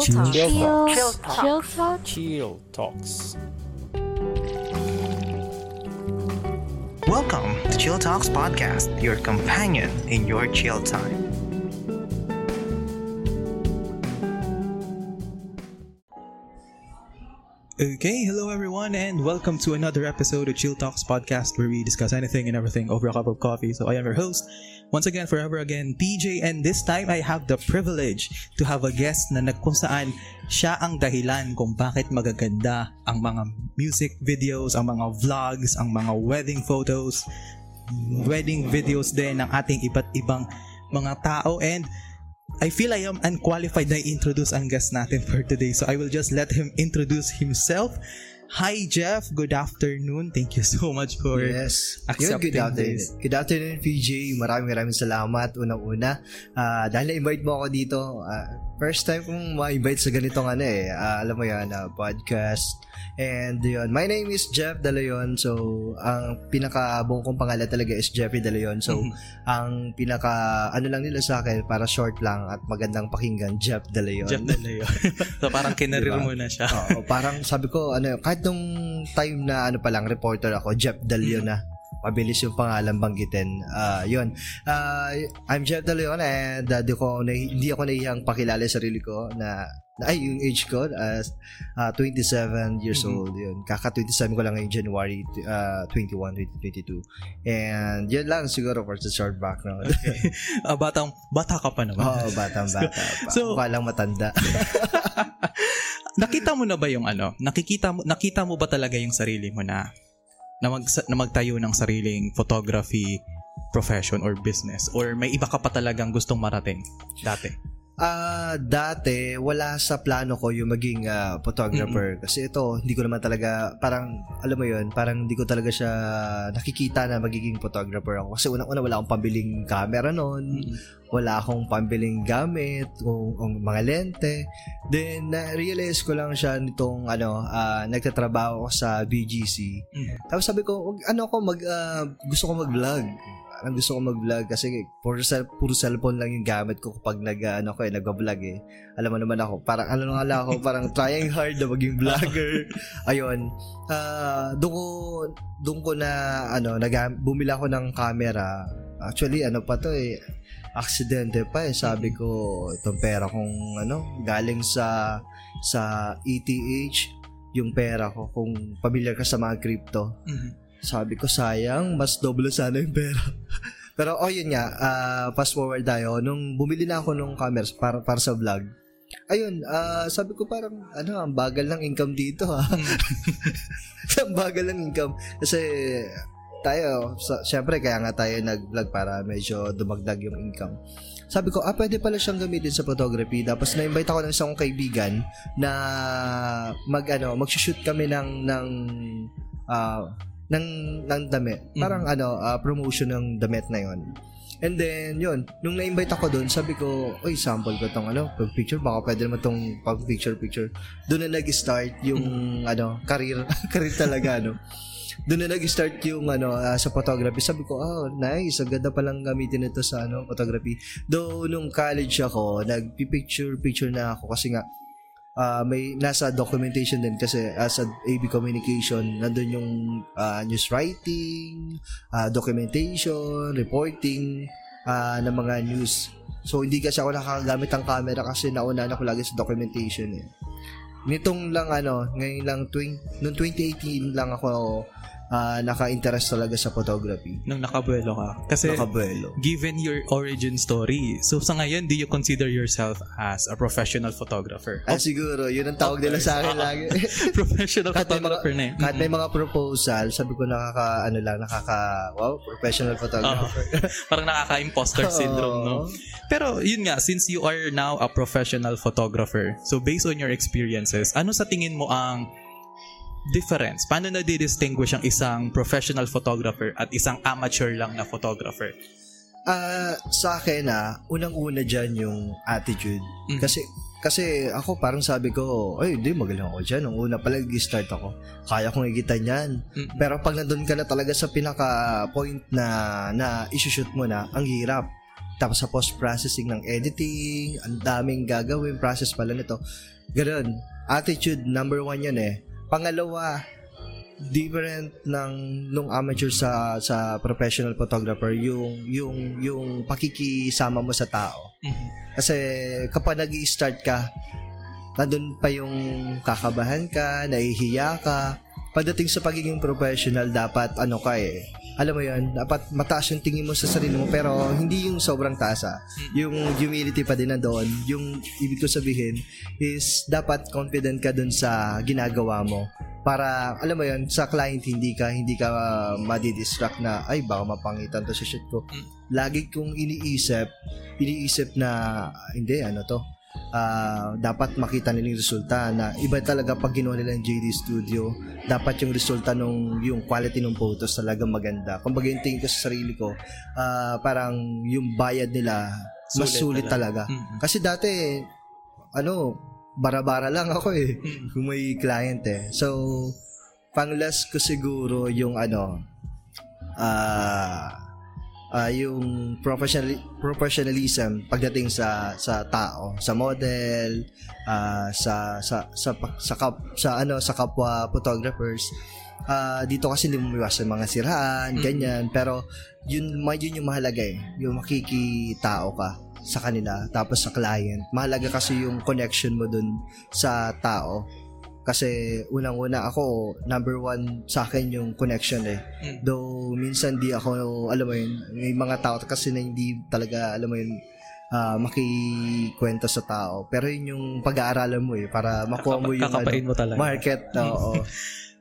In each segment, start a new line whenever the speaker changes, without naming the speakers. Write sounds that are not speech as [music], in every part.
Chill Talk.
Chill
Chill
Talk.
Chill Talk.
Chill Talks.
Welcome to Chill Talks Podcast, your companion in your chill time.
Okay, hello everyone, and welcome to another episode of Chill Talks Podcast where we discuss anything and everything over a cup of coffee. So I am your host, once again, forever again, PJ, and this time I have the privilege to have a guest na nag- kung saan siya ang dahilan kung bakit magaganda ang mga music videos, ang mga vlogs, ang mga wedding photos, wedding videos din ng ating iba't ibang mga tao and I feel I am unqualified na i-introduce ang guest natin for today. So I will just let him introduce himself. Hi Jeff, good afternoon. Thank you so much for
Yes. Yun,
accepting
good afternoon.
this.
Good afternoon, PJ. Maraming maraming salamat. Unang-una. Ah, dahil na-invite mo ako dito, ah, first time kong ma-invite sa ganitong ano eh. ah, alam mo yan, ah, podcast. And yun, my name is Jeff Dalayon. So, ang pinaka-buong kong pangalan talaga is Jeffrey Dalayon. So,
Mhm.
ang pinaka, ano lang nila sa akin, para short lang at magandang pakinggan, Jeff Dalayon.
Jeff Dalayo. [laughs] so parang kinarir
Diba?
mo na siya.
Oo, parang sabi ko, ano, kahit nung time na ano pa lang, reporter ako, Jeff Dalio na. Mabilis yung pangalan banggitin. Ah, yun. Ah, I'm Jeff Dalio and uh, di ko, na, hindi ako nahihang pakilala sa sarili ko na ay, yung age ko, as 27 years
Mhm.
old. Yun. Kaka-27 ko lang ngayong January uh, 21, 2022. And yun lang siguro for the short background. [laughs]
Ah, batang, bata ka pa naman.
Oo, batang bata pa. [laughs]
So-
Mukha lang matanda. [laughs]
nakita mo na ba yung ano? Nakikita mo nakita mo ba talaga yung sarili mo na na, mag, na magtayo ng sariling photography profession or business or may iba ka pa talagang gustong marating dati?
Ah, dati wala sa plano ko yung maging ah, photographer kasi ito hindi ko naman talaga parang alam mo yun, parang hindi ko talaga siya nakikita na magiging photographer ako kasi unang-una wala akong pambiling camera noon, wala akong pambiling gamit, o, o mga lente. Then na-realize ko lang siya nitong ano, ah, nagtatrabaho ako sa BGC.
Mm.
Tapos sabi ko, ano ako mag ah, gusto ko mag-vlog. Parang gusto ko mag-vlog kasi puro, cell, puro cellphone lang yung gamit ko kapag nag ano ko eh, nagba-vlog eh. Alam mo naman ako, parang ano nga lang ako, parang trying hard na maging vlogger. [laughs] Ayun. Ah, doon ko doon ko na ano, nag bumili ako ng camera. Actually, ano pa to eh, aksidente pa eh. Sabi ko, itong pera kong ano, galing sa sa ETH, yung pera ko kung familiar ka sa mga crypto.
Mhm.
Sabi ko, sayang, mas doble sana yung pera. [laughs] Pero, oh, yun nga, ah, fast forward tayo. Nung bumili na ako ng cameras para, para sa vlog, ayun, ah, sabi ko parang, ano, ang bagal ng income dito, ha? [laughs] ang bagal ng income. Kasi, tayo, sa, syempre, kaya nga tayo nag-vlog para medyo dumagdag yung income. Sabi ko, ah, pwede pala siyang gamitin sa photography. Tapos, na-invite ako ng isang kaibigan na mag, ano, mag-shoot kami ng, ng, ah, ng, ng damit. Parang, ano, ah, promotion ng damit na yon And then, yun, nung na-invite ako doon, sabi ko, oy, sample ko tong ano, pag-picture, baka pwede naman tong pag-picture-picture. Doon na nag-start yung, ano, career, career [laughs] talaga, ano. Doon na nag-start yung, ano, ah, sa photography. Sabi ko, oh, nice, ang ganda palang gamitin ito sa, ano, photography. Though, nung college ako, nag-picture-picture na ako kasi nga, ah, may nasa documentation din kasi as a AB communication nandun yung ah, news writing ah, documentation reporting ah, ng mga news. So hindi kasi ako nakagamit ng camera kasi nauna ako lagi sa documentation eh. Nitong lang ano ngayon lang 20, noong 2018 lang ako ah, naka-interest talaga sa photography
Nung nakabuelo ka. Kasi
nakabuelo
given your origin story, so sa ngayon, do you consider yourself as a professional photographer?
ah siguro yun ang tawag nila sa akin lagi [laughs]
professional
Kahit
photographer na eh.
Kahit may mga proposal, sabi ko nakaka, ano lang, nakaka, wow, professional photographer. [laughs]
Parang nakaka-imposter syndrome, no? Pero yun nga, since you are now a professional photographer, so based on your experiences, ano sa tingin mo ang difference? Paano na distinguish ang isang professional photographer at isang amateur lang na photographer?
Ah, sa akin ah, unang-una diyan yung attitude.
Mhm.
Kasi kasi ako parang sabi ko, ay hindi magaling ako diyan. Nung una pa lang start ako, kaya kong igitan 'yan.
Mhm.
Pero pag nandun ka na talaga sa pinaka point na na i-shoot mo na, ang hirap. Tapos sa post-processing ng editing, ang daming gagawin, process pala nito. Ganun. Attitude, number one yun eh. Pangalawa, different ng nung amateur sa sa professional photographer yung yung yung pakikisama mo sa tao
Mhm.
kasi kapag nag start ka nandun pa yung kakabahan ka nahihiya ka pagdating sa pagiging professional dapat ano ka eh alam mo yun, dapat mataas yung tingin mo sa sarili mo pero hindi yung sobrang taas ah. Yung humility pa din na doon. Yung ibig ko sabihin is dapat confident ka dun sa ginagawa mo para alam mo yun sa client hindi ka hindi ka uh, madidistract na ay baka mapangitan to sa shoot ko.
Mm.
Lagi kong iniisip iniisip na hindi ano to ah, dapat makita nila yung resulta na iba talaga pag ginawa nila ng JD Studio dapat yung resulta nung yung quality ng photos talaga maganda. Kumbaga yung tingin ko sa sarili ko ah, parang yung bayad nila mas
Sulit
sulit talaga,
Mhm.
kasi dati ano bara-bara lang ako eh. Kung may client eh. So, pang last ko siguro yung ano, ah ah, yung professional professionalism pagdating sa sa tao, sa model, ah, sa sa sa sa, kap, sa ano sa kapwa photographers. Ah, dito kasi hindi mo sa mga siraan, ganyan, pero yun, yun yung mahalaga eh. Yung makikitao ka sa kanila tapos sa client. Mahalaga kasi yung connection mo dun sa tao. Kasi unang-una ako, number one sa akin yung connection eh.
Mm.
Though minsan di ako, alam mo yun, may mga tao kasi na hindi talaga, alam mo yun, ah, makikwento sa tao. Pero yun yung pag-aaralan mo eh, para makuha mo yung ano,
mo talaga.
market. [laughs] Oo.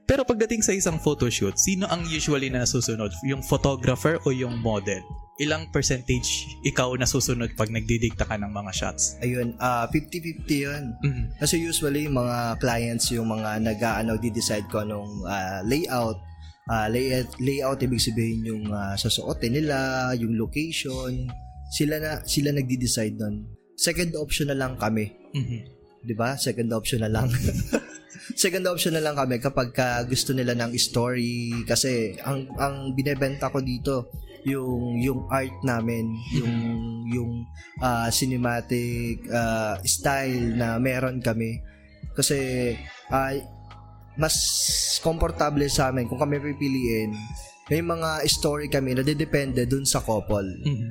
Pero pagdating sa isang photoshoot, sino ang usually na nasusunod? Yung photographer o yung model? Ilang percentage ikaw nasusunod pag nagdidikta ka ng mga shots?
Ayun, ah 50-50 yun.
Mhm.
Kasi usually mga clients yung mga nag-ano di-decide ko anong ah, layout. Ah, layout layout ibig sabihin yung uh, sasuotin nila, yung location. Sila na sila nagdi-decide nun. Second option na lang kami,
Mhm.
'di ba? Second option na lang. [laughs] Second option na lang kami kapag ka gusto nila ng story kasi ang ang binebenta ko dito yung yung art namin, yung yung ah, cinematic ah, style na meron kami. Kasi ay mas komportable sa amin kung kami pipiliin. May mga story kami na depende dun sa couple.
Mhm.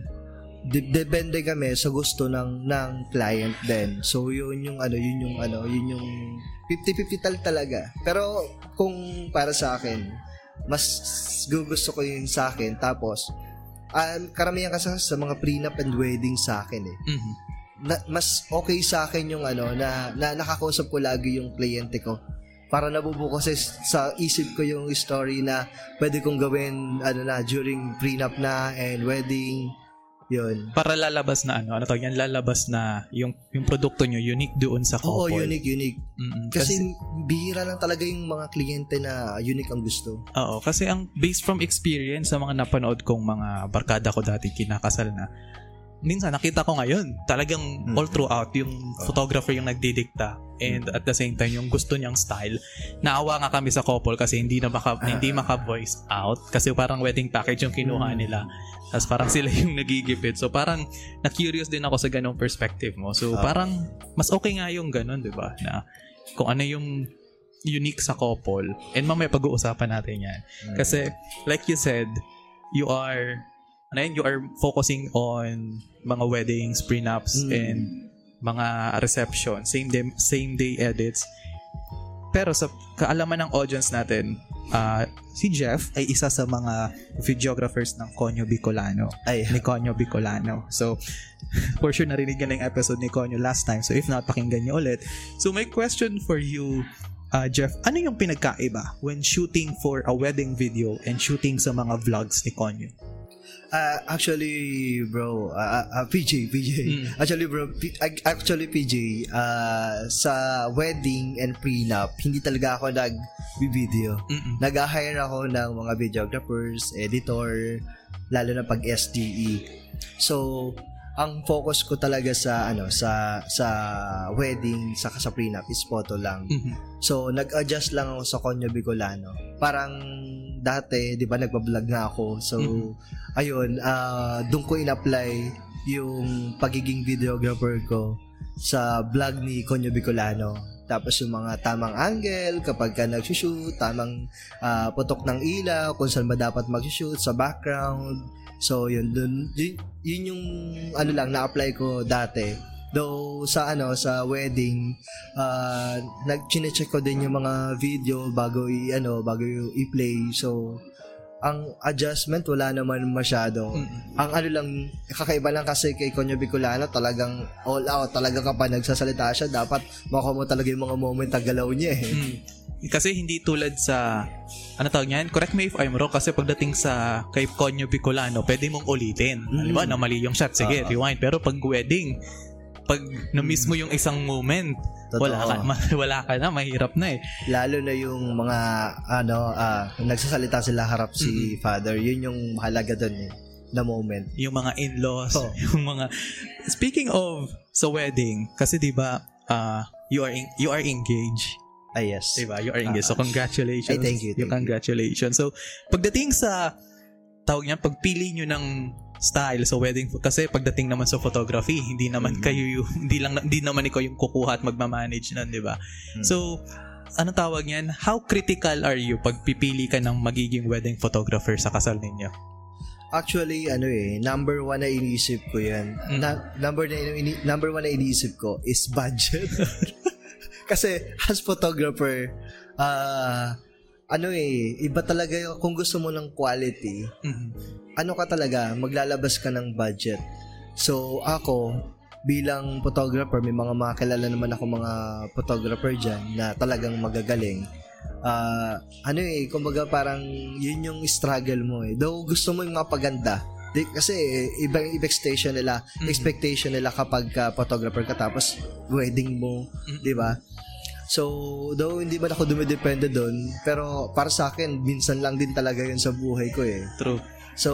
De- depende kami sa gusto ng ng client din. So yun yung ano, yun yung ano, yun yung 50-50 tal talaga. Pero kung para sa akin, mas gusto ko yung sa akin. Tapos, um, karamihan kasi sa mga prenup and wedding sa akin eh.
Mhm.
Na, mas okay sa akin yung ano, na, na nakakausap ko lagi yung kliyente ko. Para nabubuo kasi sa isip ko yung story na pwede kong gawin ano na during prenup na and wedding. Yun.
Para lalabas na ano, ano tawag yan, lalabas na yung yung produkto nyo unique doon sa
Oo,
couple.
unique, unique.
Mhm.
Kasi, bihira lang talaga yung mga kliyente na unique ang gusto.
Oo, kasi ang based from experience sa mga napanood kong mga barkada ko dati kinakasal na, minsan nakita ko ngayon, talagang
Mm.
all throughout yung photographer yung nagdidikta and at the same time yung gusto niyang style. Naawa nga kami sa couple kasi hindi na maka,
Ah.
hindi maka-voice out kasi parang wedding package yung kinuha
Mm.
nila. Tapos parang sila yung nagigipit. So parang na-curious din ako sa ganong perspective mo. So
Ah.
parang mas okay nga yung ganon, di ba? Na kung ano yung unique sa couple. And mamaya pag-uusapan natin yan. Kasi, like you said, you are, ano yun, you are focusing on mga weddings, prenups,
Mm.
and mga reception, same day, same day edits. Pero sa kaalaman ng audience natin, ah, si Jeff ay isa sa mga videographers ng Conyo Bicolano
Ay,
ni Conyo Bicolano. So, [laughs] for sure narinig niyo na yung episode ni Conyo last time. So, if not, pakinggan niyo ulit. So, my question for you, uh, Jeff, ano yung pinagkaiba when shooting for a wedding video and shooting sa mga vlogs ni Conyo?
Ah, actually, bro, ah, ah, ah, PJ, PJ.
Mm.
Actually, bro, P- ac- actually, PJ, ah, sa wedding and prenup, hindi talaga ako nag-video. Nag-hire ako ng mga videographers, editor, lalo na pag SDE. So, ang focus ko talaga sa ano sa sa wedding sa sa prenup is photo lang.
Mhm.
So, nag-adjust lang ako sa Conyo Bicolano. Parang dati, 'di ba, nagba-vlog nga ako. So,
Mhm.
ayun, ah doon ko in-apply yung pagiging videographer ko sa vlog ni Conyo Bicolano. Tapos yung mga tamang angle kapag ka nag-shoot, tamang ah, putok ng ilaw, kung saan ba dapat mag-shoot, sa background. So, yun, dun, yun, yun yung ano lang, na-apply ko dati. Though sa ano sa wedding uh, nag check ko din yung mga video bago i ano bago i-play so ang adjustment wala naman masyado
Mm-mm.
ang ano lang, kakaiba lang kasi kay Conyo Bicolano, talagang all out, talaga kapag nagsasalita siya, dapat makuha mo talaga yung mga moment na galaw niya eh.
Mm. Kasi hindi tulad sa ano tawag niyan? Correct me if I'm wrong kasi pagdating sa kay Conyo Bicolano, pwede mong ulitin.
Mm.
Di ba? Na mali yung shot, sige,
Ah.
rewind. Pero pag wedding, pag na-miss mo yung isang moment,
Totoo.
wala ka, ma- [laughs] wala ka na, mahirap na eh.
Lalo na yung mga, ano, ah, nagsasalita sila harap si father, yun yung mahalaga doon eh, na moment.
Yung mga in-laws,
Oh. [laughs]
yung mga... Speaking of sa wedding, kasi di ba, ah, you are in- you are engaged.
Ah, yes.
Diba? You are engaged. So, congratulations.
Ay, thank you, thank you.
congratulations. So, pagdating sa, tawag niya, pagpili nyo ng style sa wedding, kasi pagdating naman sa photography, hindi naman
Mhm.
kayo yung, [laughs] hindi lang, hindi naman ikaw yung kukuha at magmamanage nun, di ba?
Mhm.
So, ano tawag niyan? How critical are you pag pipili ka ng magiging wedding photographer sa kasal ninyo?
Actually, ano eh, number one na iniisip ko yan.
Mm.
Na, number, na, ini, number one na iniisip ko is budget. [laughs] [laughs] Kasi as photographer, ah ano eh, iba talaga kung gusto mo ng quality,
Mhm.
ano ka talaga, maglalabas ka ng budget. So, ako, bilang photographer, may mga makilala naman ako mga photographer dyan na talagang magagaling. Ah, ano eh, kumbaga parang yun yung struggle mo eh. Though gusto mo yung mapaganda. Di, kasi eh, iba yung expectation nila,
Mhm.
expectation nila kapag ka photographer ka tapos wedding mo,
Mhm.
di ba? So, though hindi man ako dumidepende doon, pero para sa akin, minsan lang din talaga yun sa buhay ko eh.
True.
So,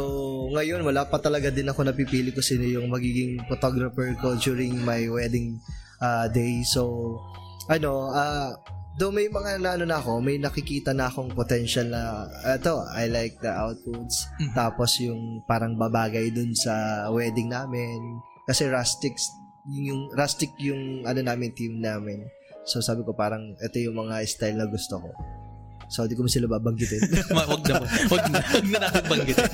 ngayon, wala pa talaga din ako napipili ko sino yung magiging photographer ko during my wedding uh, day. So, ano, ah, though may mga ano na ako, may nakikita na akong potential na, eto, I like the outputs.
Mhm.
Tapos yung parang babagay dun sa wedding namin. Kasi rustic, yung rustic yung ano namin, team namin. So, sabi ko parang, ito yung mga style na gusto ko. So, di ko mo sila babanggitin. [laughs]
Wag na, wag na, wag na natin banggitin.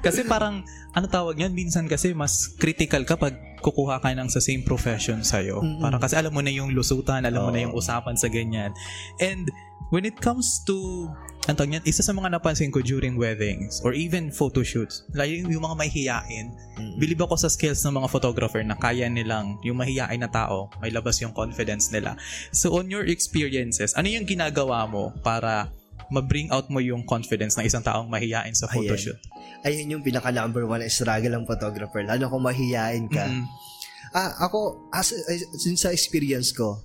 Kasi parang, ano tawag yan, minsan kasi mas critical kapag kukuha ka ng sa same profession sa'yo.
Mm-mm.
Parang kasi alam mo na yung lusutan, alam mo na yung usapan sa ganyan. And when it comes to, ano tawag yan, isa sa mga napansin ko during weddings or even photo shoots, lalo yung, yung mga mahihiyain,
Mm.
believe ako sa skills ng mga photographer na kaya nilang yung mahihiyain na tao, may labas yung confidence nila. So on your experiences, ano yung ginagawa mo para ma-bring out mo yung confidence ng isang taong mahihiyain sa
Ayan.
photoshoot?
ayun yung pinaka number one struggle ng photographer. Lalo kung mahihiyain ka.
Mm.
Ah, ako, as, as, since sa experience ko,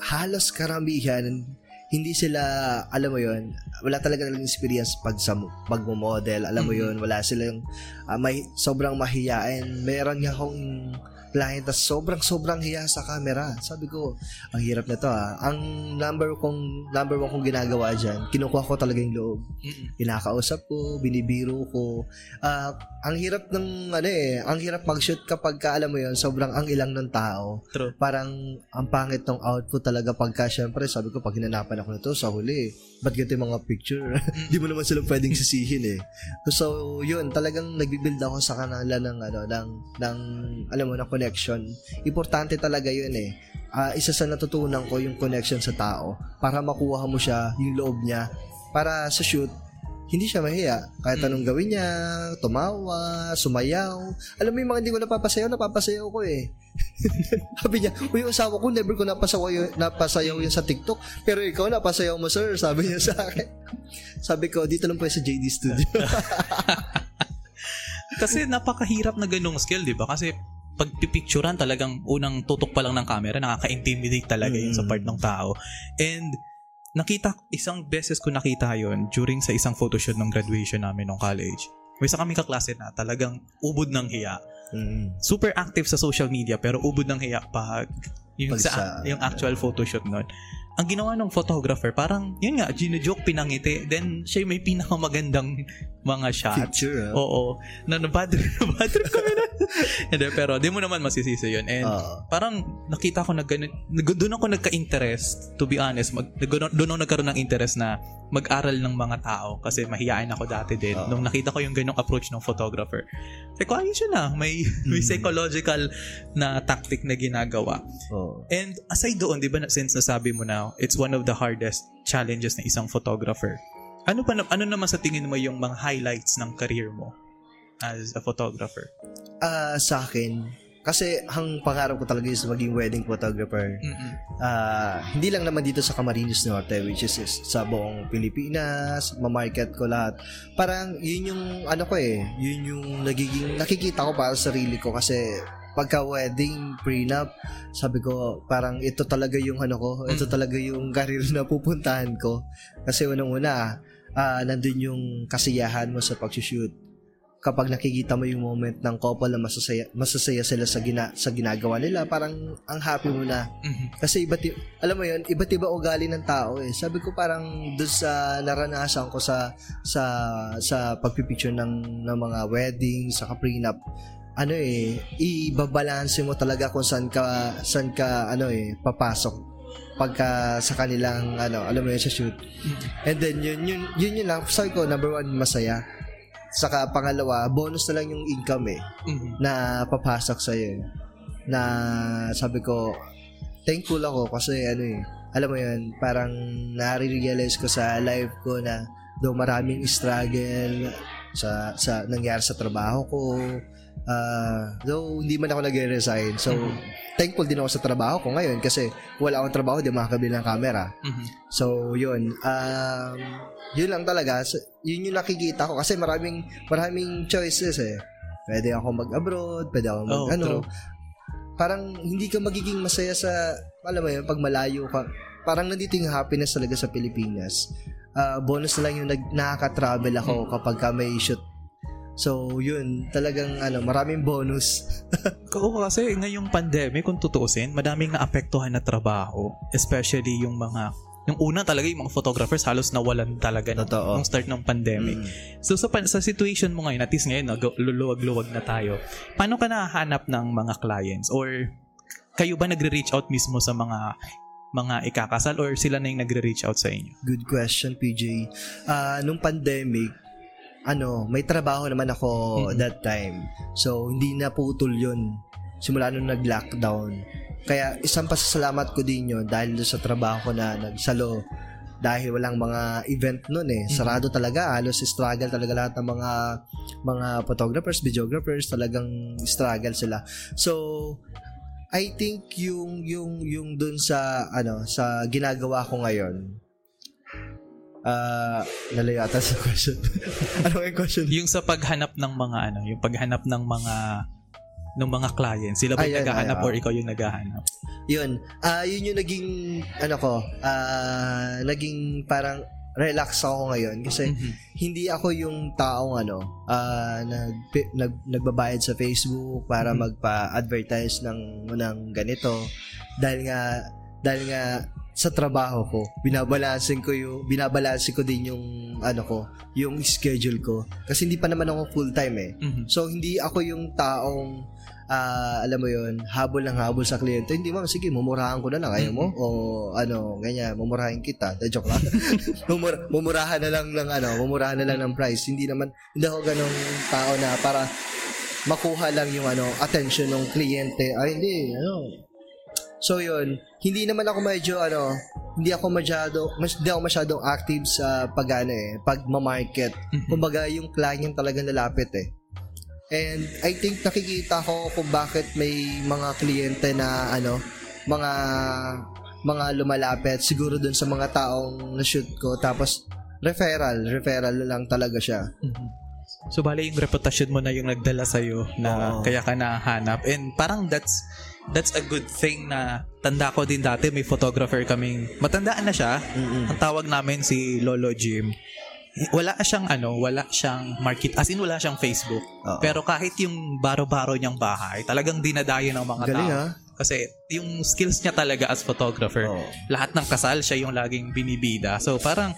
halos karamihan, hindi sila, alam mo yon wala talaga ng experience pag sa pagmo-model, alam mo
Mhm.
yon wala silang ah, may, sobrang mahiyain. Meron nga akong client na sobrang sobrang hiya sa camera. Sabi ko, ang hirap na to ah. Ang number kong number one kong ginagawa diyan, kinukuha ko talaga yung loob kinakausap ko, binibiro ko. Ah, ang hirap ng ano eh, ang hirap mag-shoot kapag ka, alam mo 'yon, sobrang ang ilang ng tao.
True.
Parang ang pangit ng output talaga pagka syempre sabi ko pag hinanapan ako nito sa huli, ba't ganito yung mga picture? [laughs] Di mo naman sila pwedeng sisihin eh. So, yun, talagang nagbi-build ako sa kanila ng ano, ng ng alam mo na connection. Importante talaga yun eh. Ah, isa sa natutunan ko yung connection sa tao para makuha mo siya, yung loob niya para sa shoot hindi siya mahiya. Kahit
Mm.
anong gawin niya, tumawa, sumayaw. Alam mo yung mga hindi ko napapasayaw, napapasayaw ko eh. [laughs] sabi niya, uy, yung asawa ko, never ko napasayaw, yun- napasayaw yun sa TikTok. Pero ikaw, napasayaw mo, sir. Sabi niya sa akin. sabi ko, dito lang po sa JD Studio. [laughs]
Kasi napakahirap na ganung skill, di ba? Kasi pag pipicturean talagang unang tutok pa lang ng camera, nakaka-intimidate talaga yun sa
Mm.
part ng tao. And nakita, isang beses ko nakita yon during sa isang photoshoot ng graduation namin ng college. May isa kami kaklase na talagang ubod ng hiya.
mm.
Super active sa social media pero ubod ng hiya pag yung
Pag
sa,
sa-
yung actual photoshoot nun. Ang ginawa ng photographer, parang, yun nga, ginojoke, pinangiti. Then, siya may pinakamagandang mga shots.
Picture, ah.
Oo. Na bad trip, [laughs] bad trip kami na. Hindi, pero di mo naman masisisi yun. And
Oo.
parang nakita ko na ganun, doon ako nagka-interest, to be honest, mag, doon ako nagkaroon ng interest na mag-aral ng mga tao kasi mahihain ako dati din.
Oo.
Nung nakita ko yung ganong approach ng photographer. Sabi ko, yun ah. May, [laughs] may
Mhm.
psychological na tactic na ginagawa.
Oo.
And aside doon, di ba, na- since nasabi mo na, it's one of the hardest challenges ng isang photographer. Ano pa ano naman sa tingin mo yung mga highlights ng career mo as a photographer?
Ah, sa akin, kasi ang pangarap ko talaga is maging wedding photographer.
Mm-mm.
Ah, hindi lang naman dito sa Camarines Norte which is, is sa buong Pilipinas, ma-market ko lahat. Parang yun yung ano ko eh, yun yung nagiging nakikita ko para sa sarili ko kasi pagka wedding, prenup, sabi ko parang ito talaga yung ano ko, ito
Mm.
talaga yung career na pupuntahan ko. Kasi unang-una, ah nandun yung kasiyahan mo sa pag-shoot kapag nakikita mo yung moment ng couple na masasaya, masasaya sila sa, gina, sa ginagawa nila, parang ang happy mo na.
Mhm.
Kasi iba't, alam mo yun, iba't iba ugali ng tao eh. Sabi ko parang doon sa naranasan ko sa sa sa pagpipicture ng, ng mga wedding, sa prenup, ano eh, ibabalanse mo talaga kung saan ka, saan ka, ano eh, papasok. Pagka sa kanilang ano alam mo yun sa shoot. And then yun yun yun yun lang. Sabi ko number one masaya. Saka pangalawa bonus na lang yung income eh
Mhm.
na papasok sa iyo na sabi ko thankful ako kasi ano eh alam mo yun parang nare-realize ko sa life ko na do maraming struggle sa sa nangyari sa trabaho ko ah though hindi man ako nag-resign so thankful din ako sa trabaho ko ngayon kasi wala akong trabaho di makakabili ng camera
Mhm.
So, yun. Um, yun lang talaga. So, yun yung nakikita ko. Kasi maraming, maraming choices eh. Pwede ako mag-abroad, pwede ako mag,
Oh,
ano.
true.
Parang hindi ka magiging masaya sa, alam mo yun, pag malayo ka. Parang nandito yung happiness talaga sa Pilipinas. Ah, bonus na lang yung nag, nakaka-travel ako
Hmm.
kapag ka may shoot. So, yun. Talagang, ano, maraming bonus. [laughs]
Oo, kasi ngayong pandemic, kung tutuusin, madaming naapektuhan na trabaho. Especially yung mga, yung una talaga yung mga photographers halos nawalan talaga
Totoo.
nung start ng pandemic.
Mm.
So sa, sa situation mo ngayon, at least ngayon, nag- luluwag-luwag na tayo, paano ka nahanap ng mga clients? Or kayo ba nagre-reach out mismo sa mga mga ikakasal or sila na yung nagre-reach out sa inyo?
Good question, PJ. Ah, nung pandemic, ano, may trabaho naman ako
Mhm.
that time. So, hindi na putol yun. Simula nung nag-lockdown. Kaya, isang pasasalamat ko din yun dahil doon sa trabaho ko na nagsalo. Dahil walang mga event nun eh. Sarado talaga. Halos struggle talaga lahat ng mga mga photographers, videographers. Talagang struggle sila. So, I think yung yung yung dun sa ano sa ginagawa ko ngayon ah nalayo ata sa question. [laughs] ano yung question?
Yung sa paghanap ng mga ano, yung paghanap ng mga ng mga clients, sila ba yung naghahanap or ikaw yung naghahanap?
Yun. Ah, yun yung naging ano ko, ah naging parang relax ako ngayon kasi
Mhm.
hindi ako yung taong ano, ah nag, nag nagbabayad sa Facebook para
Mhm.
magpa-advertise ng ng ganito dahil nga dahil nga sa trabaho ko, binabalancing ko yung binabalancing ko din yung ano ko, yung schedule ko kasi hindi pa naman ako full time eh.
Mhm.
So, hindi ako yung taong, ah, alam mo yun, habol ng habol sa kliyente. Hindi ma'am, sige, mumurahan ko na lang. Ayaw mo? O ano, ganyan, mumurahin kita. De, joke lang. [laughs] Mumura, mumurahan na lang ng ano, mumurahan na lang ng price. Hindi naman, hindi ako ganong tao na para makuha lang yung ano, attention ng kliyente. Ay, hindi, ano. So, yun. Hindi naman ako medyo, ano, hindi ako masyado, mas, hindi ako masyadong active sa pag, ano eh, pag ma-market.
Mhm.
Kumbaga, yung client talaga nalapit eh. And I think nakikita ko kung bakit may mga kliyente na ano, mga mga lumalapit siguro dun sa mga taong na-shoot ko tapos referral, referral lang talaga siya.
Mhm. So, bale yung reputasyon mo na yung nagdala sa'yo na
Oo.
kaya ka nahanap. And parang that's that's a good thing na tanda ko din dati may photographer kaming matandaan na siya.
Mm-mm.
Ang tawag namin si Lolo Jim. Wala siyang ano, wala siyang market as in wala siyang Facebook.
Oo.
Pero kahit yung baro-baro niyang bahay, talagang dinadayo ng mga
Galing
tao.
ha?
Kasi yung skills niya talaga as photographer,
Oo.
lahat ng kasal siya yung laging binibida. So parang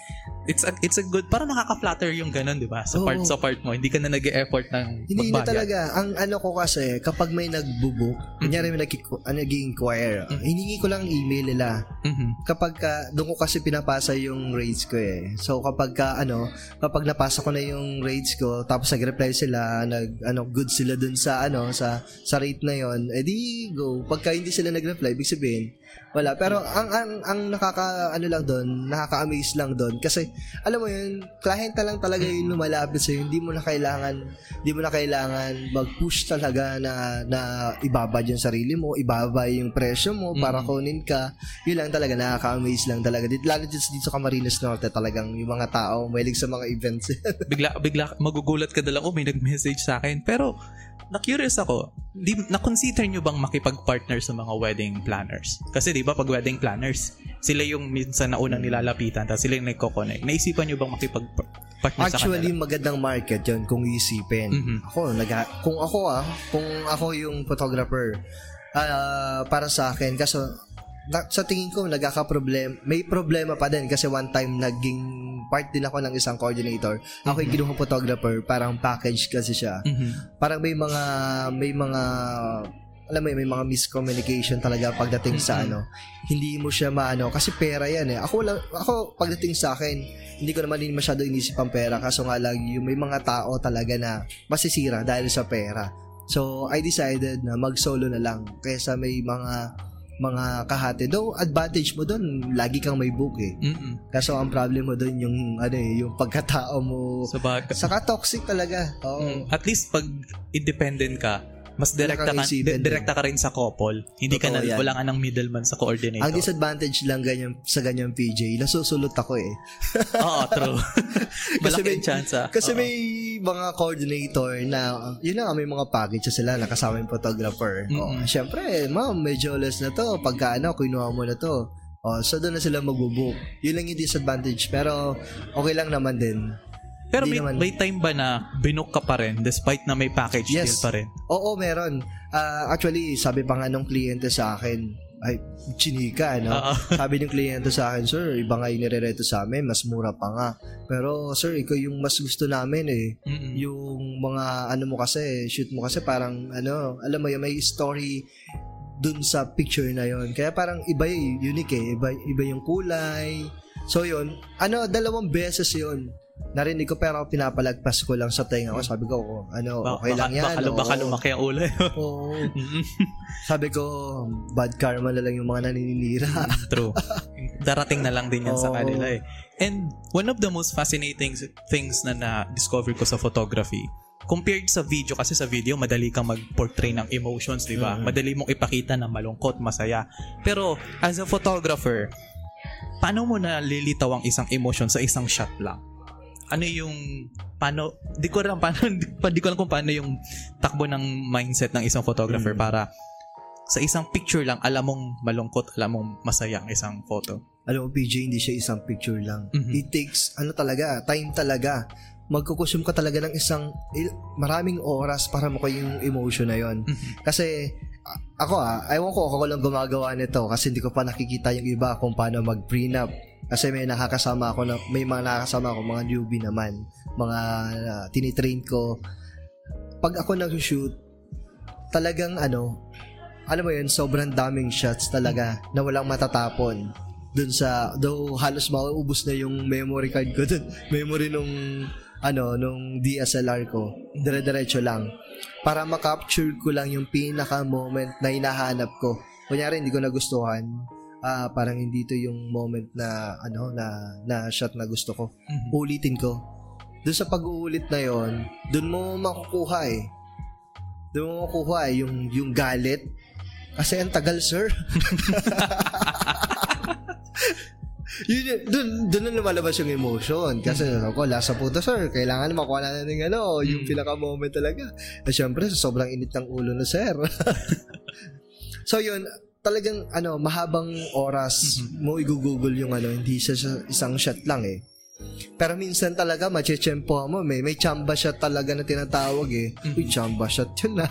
it's a, it's a good, parang nakaka-flatter yung ganun, di ba? Sa
Oo.
part sa part mo, hindi ka na nag-e-effort ng
Hindi na
magbayad.
talaga. Ang ano ko kasi, kapag may nagbubuk, kunyari may nag- ano, nag-inquire, hiningi ko lang email nila.
Mhm.
Kapag ka, doon ko kasi pinapasa yung rates ko eh. So kapag ka, ano, kapag napasa ko na yung rates ko, tapos nag-reply sila, nag, ano, good sila dun sa, ano, sa, sa rate na yon edi go. Pagka hindi sila nag-reply, ibig sabihin, wala. Pero ang, ang, ang nakaka, ano lang doon, nakaka-amaze lang doon. Kasi, alam mo yun, client na lang talaga yung lumalapit sa'yo. Hindi mo na kailangan, hindi mo na kailangan mag-push talaga na, na ibaba yung sarili mo, ibaba yung presyo mo para
Mm.
kunin ka. Yun lang talaga, nakaka-amaze lang talaga. Dito, lalo dito, dito sa Camarines Norte talagang yung mga tao, mahilig sa mga events. [laughs]
bigla bigla magugulat ka dala oh may nag-message sa akin pero na-curious ako di, na-consider nyo bang makipag-partner sa mga wedding planners kasi di ba pag wedding planners sila yung minsan na unang nilalapitan tapos sila yung nagko-connect naisipan nyo bang makipag-partner sa
Actually,
kanila
magandang market yon kung isipin.
Mhm.
Ako, naga, kung ako ah, kung ako yung photographer, ah, para sa akin, kaso na, sa tingin ko nagkaka-problem, may problema pa din kasi one time naging part din ako ng isang coordinator. Ako yung kinuha photographer, parang package kasi siya.
Mhm.
Parang may mga may mga alam mo may mga miscommunication talaga pagdating sa
Mhm.
ano. Hindi mo siya maano kasi pera yan eh. Ako lang ako pagdating sa akin, hindi ko naman din masyado inisip ang pera kaso nga lang yung may mga tao talaga na masisira dahil sa pera. So, I decided na mag-solo na lang kaysa may mga mga kahati. Though, advantage mo doon, lagi kang may book eh.
Mhm.
Kaso ang problem mo doon yung ano eh, yung pagkatao mo.
so bag,
Saka toxic talaga. Oo.
Mm, at least pag independent ka mas direkta ka, direkta ka rin sa couple. Hindi ka na,
Totoo yan.
wala ka ng middleman sa coordinator.
Ang disadvantage lang ganyan, sa ganyan PJ, nasusulot ako eh. [laughs]
Oo, true. [laughs] Malaki
may-
chance ah.
Kasi
Oo.
may mga coordinator na, yun na, may mga package sila na kasama yung photographer. Oh,
Mm-mm.
Syempre, ma'am, may jealous na to. Pagka ano, kinuha mo na to. Oh, so doon na sila magbubook. Yun lang yung disadvantage. Pero okay lang naman din.
Pero may,
naman.
may time ba na binook ka pa rin despite na may package
Yes.
deal pa rin?
Oo, meron. Ah, actually, sabi pa nga nung kliyente sa akin, ay, chinika, ano?
Oo. [laughs]
Sabi ng kliyente sa akin, sir, iba nga yung nirereto sa amin, mas mura pa nga. Pero, sir, ikaw yung mas gusto namin eh.
Mm-mm.
Yung mga, ano mo kasi, shoot mo kasi parang, ano, alam mo yun, may story dun sa picture na yon Kaya parang iba eh, unique eh. Iba, iba yung kulay. So yun, ano, dalawang beses yun. Narinig ko pero pinapalagpas ko lang sa tenga ko. Sabi ko, oh, ano,
Ba-
okay lang yan.
Baka, baka, baka
oo.
lumaki ang ulo.
Oo. [laughs] Sabi ko, bad karma na lang yung mga naninira.
True. Darating na lang din yan sa
Oo.
kanila eh. And one of the most fascinating things na na-discover ko sa photography, compared sa video, kasi sa video, madali kang mag-portray ng emotions, di ba?
Mhm.
Madali mong ipakita na malungkot, masaya. Pero, as a photographer, paano mo nalilitaw ang isang emotion sa isang shot lang? Ano yung paano di ko alam paano di, [laughs] pa- di ko alam kung paano yung takbo ng mindset ng isang photographer
Mhm.
para sa isang picture lang alam mong malungkot, alam mong masaya ang isang photo.
Alam mo, PJ, hindi siya isang picture lang.
Mhm.
It takes, ano talaga, time talaga. Magkukusum ka talaga ng isang, il- maraming oras para mo yung emotion na yon
Mhm.
Kasi, ako ah, ewan ko ako lang gumagawa nito kasi hindi ko pa nakikita yung iba kung paano mag-prenup. Kasi may nakakasama ako na, may mga nakakasama ako, mga newbie naman. Mga uh, tinitrain ko. Pag ako nag-shoot, talagang ano, alam mo yun, sobrang daming shots talaga na walang matatapon. Dun sa, though halos mauubos na yung memory card ko dun. [laughs] Memory nung, ano, nung DSLR ko. Dire-diretso lang. Para makapture ko lang yung pinaka-moment na hinahanap ko. Kunyari, hindi ko nagustuhan. Ah, parang hindi to yung moment na, ano, na, na shot na gusto ko.
Mhm.
Ulitin ko. Doon sa pag-uulit na yon, doon mo makukuha eh. Doon mo makukuha eh, yung, yung galit. Kasi ang tagal, sir. [laughs] yun, dun, dun na lumalabas yung emotion. Kasi ako, lasa po to, sir. Kailangan makuha na ng ano, yung
Mm.
pinaka-moment talaga. At syempre, sa sobrang init ng ulo na, sir. [laughs] so yun, talagang ano, mahabang oras
Mhm.
mo i-google yung ano, hindi siya sa isang shot lang eh. Pero minsan talaga, machechempo mo. May, may chamba shot talaga na tinatawag eh.
Mhm.
Uy, chamba shot yun na.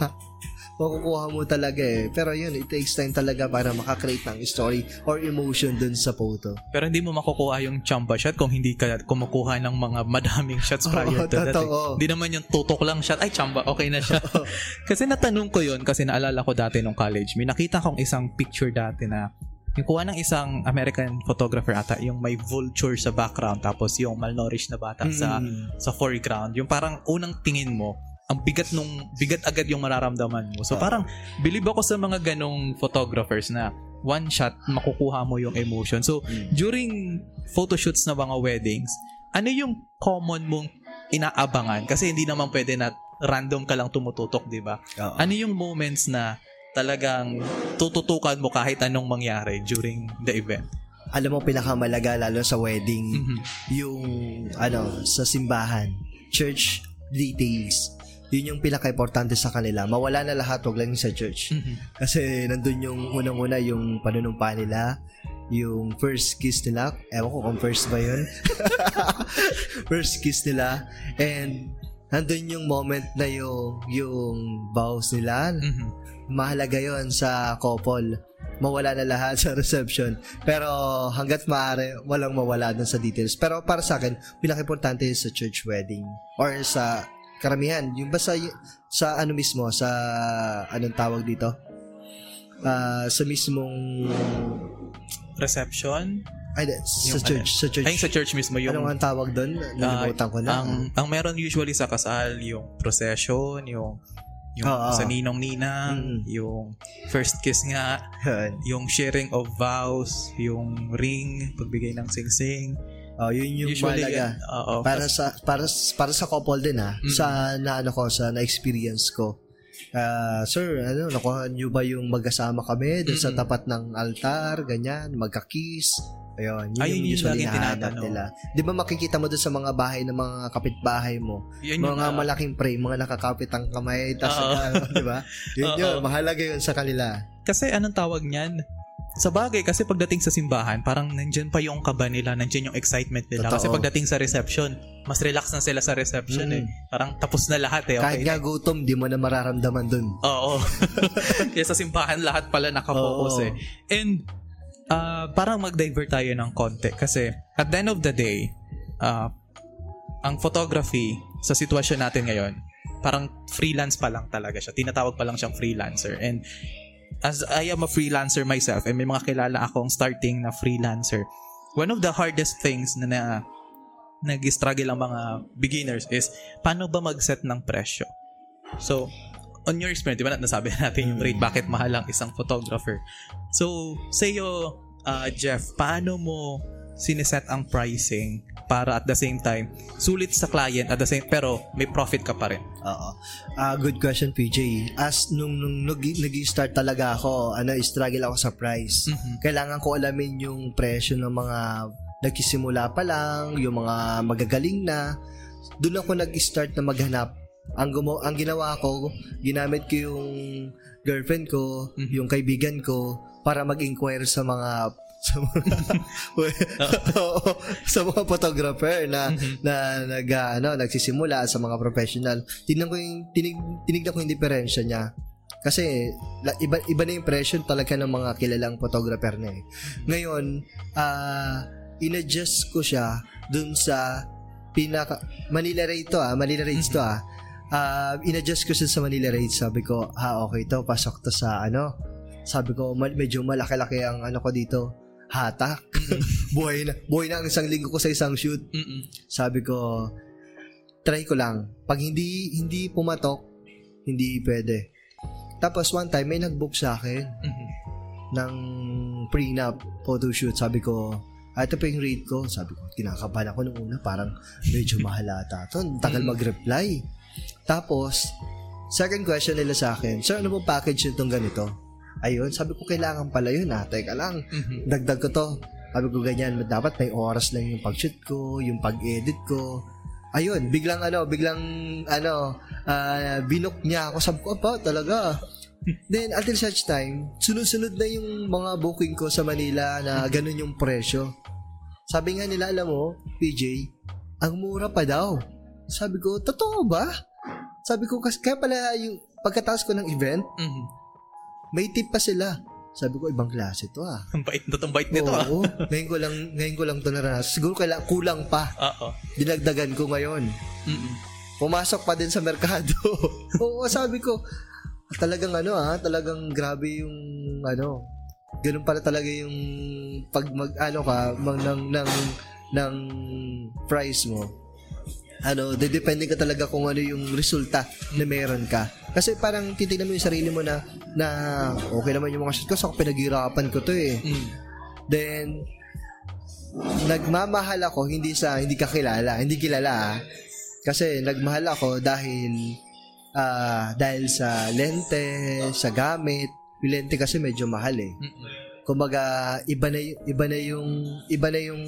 Makukuha mo talaga eh. Pero yun, it takes time talaga para makakreate ng story or emotion dun sa photo.
Pero hindi mo makukuha yung chamba shot kung hindi ka kumukuha ng mga madaming shots prior
Oo,
to that. eh.
totoo.
Hindi naman yung tutok lang shot, ay chamba, okay na siya. [laughs] kasi natanong ko yun, kasi naalala ko dati nung college, may nakita kong isang picture dati na yung kuha ng isang American photographer ata, yung may vulture sa background, tapos yung malnourished na bata sa
Mm.
sa foreground. Yung parang unang tingin mo, ang bigat nung bigat agad yung mararamdaman mo. So
Oo.
parang believe ako sa mga ganong photographers na one shot makukuha mo yung emotion. So
Mm.
during photoshoots na mga weddings, ano yung common mong inaabangan? Kasi hindi naman pwede na random ka lang tumututok, di ba?
Oo.
Ano yung moments na talagang tututukan mo kahit anong mangyari during the event?
Alam mo, pinakamalaga lalo sa wedding,
Mhm.
yung ano, sa simbahan, church details. Yun yung pinaka-importante sa kanila. Mawala na lahat, wag lang sa church.
Mhm.
Kasi nandun yung unang-una yung panunumpa nila, yung first kiss nila. Ewan ko kung first ba yun. [laughs] first kiss nila. And nandun yung moment na yung, yung vows nila.
Mhm.
Mahalaga yon sa couple. Mawala na lahat sa reception. Pero hanggat maaari, walang mawala dun sa details. Pero para sa akin, pinaka-importante sa church wedding. Or sa karamihan. Yung basta y- sa ano mismo, sa anong tawag dito? Ah, sa mismong
Reception?
ay, sa
Yung
church, sa church.
Ay, sa church mismo yung
ano ang tawag doon? Nalimutan ko na.
Ang, ang meron usually sa kasal, yung procession, yung yung
Oo.
sa ninong-ninang,
Mm.
yung first kiss nga,
Yun.
yung sharing of vows, yung ring, pagbigay ng singsing.
Oh, yun yung
usually,
mahalaga.
yan, oo.
para sa para para sa couple din ha
Mm.
sa na ano ko sa na experience ko Ah, sir ano nakuha niyo ba yung magkasama kami doon sa
Mm-mm.
tapat ng altar ganyan magka-kiss ayun yun
Ayun
yung
yung
usually
laging
hinahanap nila di ba makikita mo doon sa mga bahay ng mga kapitbahay mo
Yun yung,
mga
ah,
malaking frame mga nakakapit ang kamay tapos ano, di ba [laughs] yun
Oo.
yun mahalaga yun sa kanila
kasi anong tawag niyan? Sa bagay, kasi pagdating sa simbahan, parang nandyan pa yung kaba nila, nandyan yung excitement nila. Kasi
Totoo.
pagdating sa reception, mas relax na sila sa reception
Mm.
eh. Parang tapos na lahat eh.
kahit
Okay.
nga gutom di mo na mararamdaman doon
Oo. [laughs] Kaya sa simbahan, lahat pala nakafocus
Oo.
eh. And, ah, parang mag-divert tayo ng konti. Kasi, at the end of the day, ah, ang photography sa sitwasyon natin ngayon, parang freelance pa lang talaga siya. Tinatawag pa lang siyang freelancer. And, as I am a freelancer myself, and may mga kilala akong starting na freelancer, one of the hardest things na, na nag-struggle ang mga beginners is paano ba mag-set ng presyo? So, on your experience, di ba nasabi natin yung rate, bakit mahal ang isang photographer? So, sa'yo, uh, Jeff, paano mo sineset ang pricing para at the same time, sulit sa client at the same, pero may profit ka pa rin?
Oo. Ah, good question, PJ. As nung, nung nag, nag-start talaga ako, ano, struggle ako sa price.
Mhm.
Kailangan ko alamin yung presyo ng mga nagsisimula pa lang, yung mga magagaling na. Doon ako nag-start na maghanap. Ang, gumo, ang ginawa ko, ginamit ko yung girlfriend ko,
Mhm.
yung kaibigan ko, para mag-inquire sa mga sa mga, [laughs] [laughs] Oo, sa mga photographer na
Mhm.
na nag ano nagsisimula sa mga professional. Tingnan ko yung tinig, tinignan ko yung diferensya niya. Kasi iba iba na yung presyo talaga ng mga kilalang photographer na eh. Ngayon, ah inadjust ko siya dun sa pinaka Manila rate to ah, Manila rates to ah. Ah, inadjust ko siya sa Manila rates. Sabi ko, ha okay to, pasok to sa ano. Sabi ko, medyo malaki-laki ang ano ko dito. Hatak. [laughs] buhay na. Buhay na ang isang linggo ko sa isang shoot.
Mm-mm.
sabi ko try ko lang. Pag hindi hindi pumatok hindi pwede. Tapos one time may nag-book sa akin
Mhm.
ng prenup photo shoot. Sabi ko ah, ito pa yung rate ko. Sabi ko kinakabahan ako nung una parang medyo [laughs] mahal ata to. Ang tagal mag-reply. Tapos second question nila sa akin sir ano po package nitong ganito ayun sabi ko kailangan pala yun ah teka lang
Mhm.
dagdag ko to. Sabi ko ganyan, dapat may oras lang yung pag-shoot ko, yung pag-edit ko. Ayun, biglang ano, biglang ano, ah, binok niya ako. Sabi ko, apa, talaga. Then, until such time, sunod-sunod na yung mga booking ko sa Manila na ganun yung presyo. Sabi nga nila, alam mo, PJ, ang mura pa daw. Sabi ko, totoo ba? Sabi ko, kasi kaya pala yung, pagkatapos ko ng event,
Mhm.
May tip pa sila. Sabi ko, ibang klase to ah.
Ang bait na, ang bait nito ah.
Oo, ngayon ko lang, ngayon ko lang to naranasan. Siguro kaila, kulang pa.
Oo.
Dinagdagan ko ngayon.
Mhm.
Pumasok pa din sa merkado. [laughs] Oo, sabi ko, talagang ano ah, talagang grabe yung ano, ganun pala talaga yung pag mag ano ka mag, ng ng ng price mo. Ano, depende ka talaga kung ano yung resulta na meron ka. Kasi parang titignan mo yung sarili mo na na okay naman yung mga shit ko, so pinaghirapan ko to eh.
Mhm.
Then nagmamahal ako hindi sa hindi ka kilala, hindi kilala. ah. Kasi nagmahal ako dahil ah dahil sa lente, sa gamit. Yung lente kasi medyo mahal eh. Kumbaga iba na iba na yung iba na yung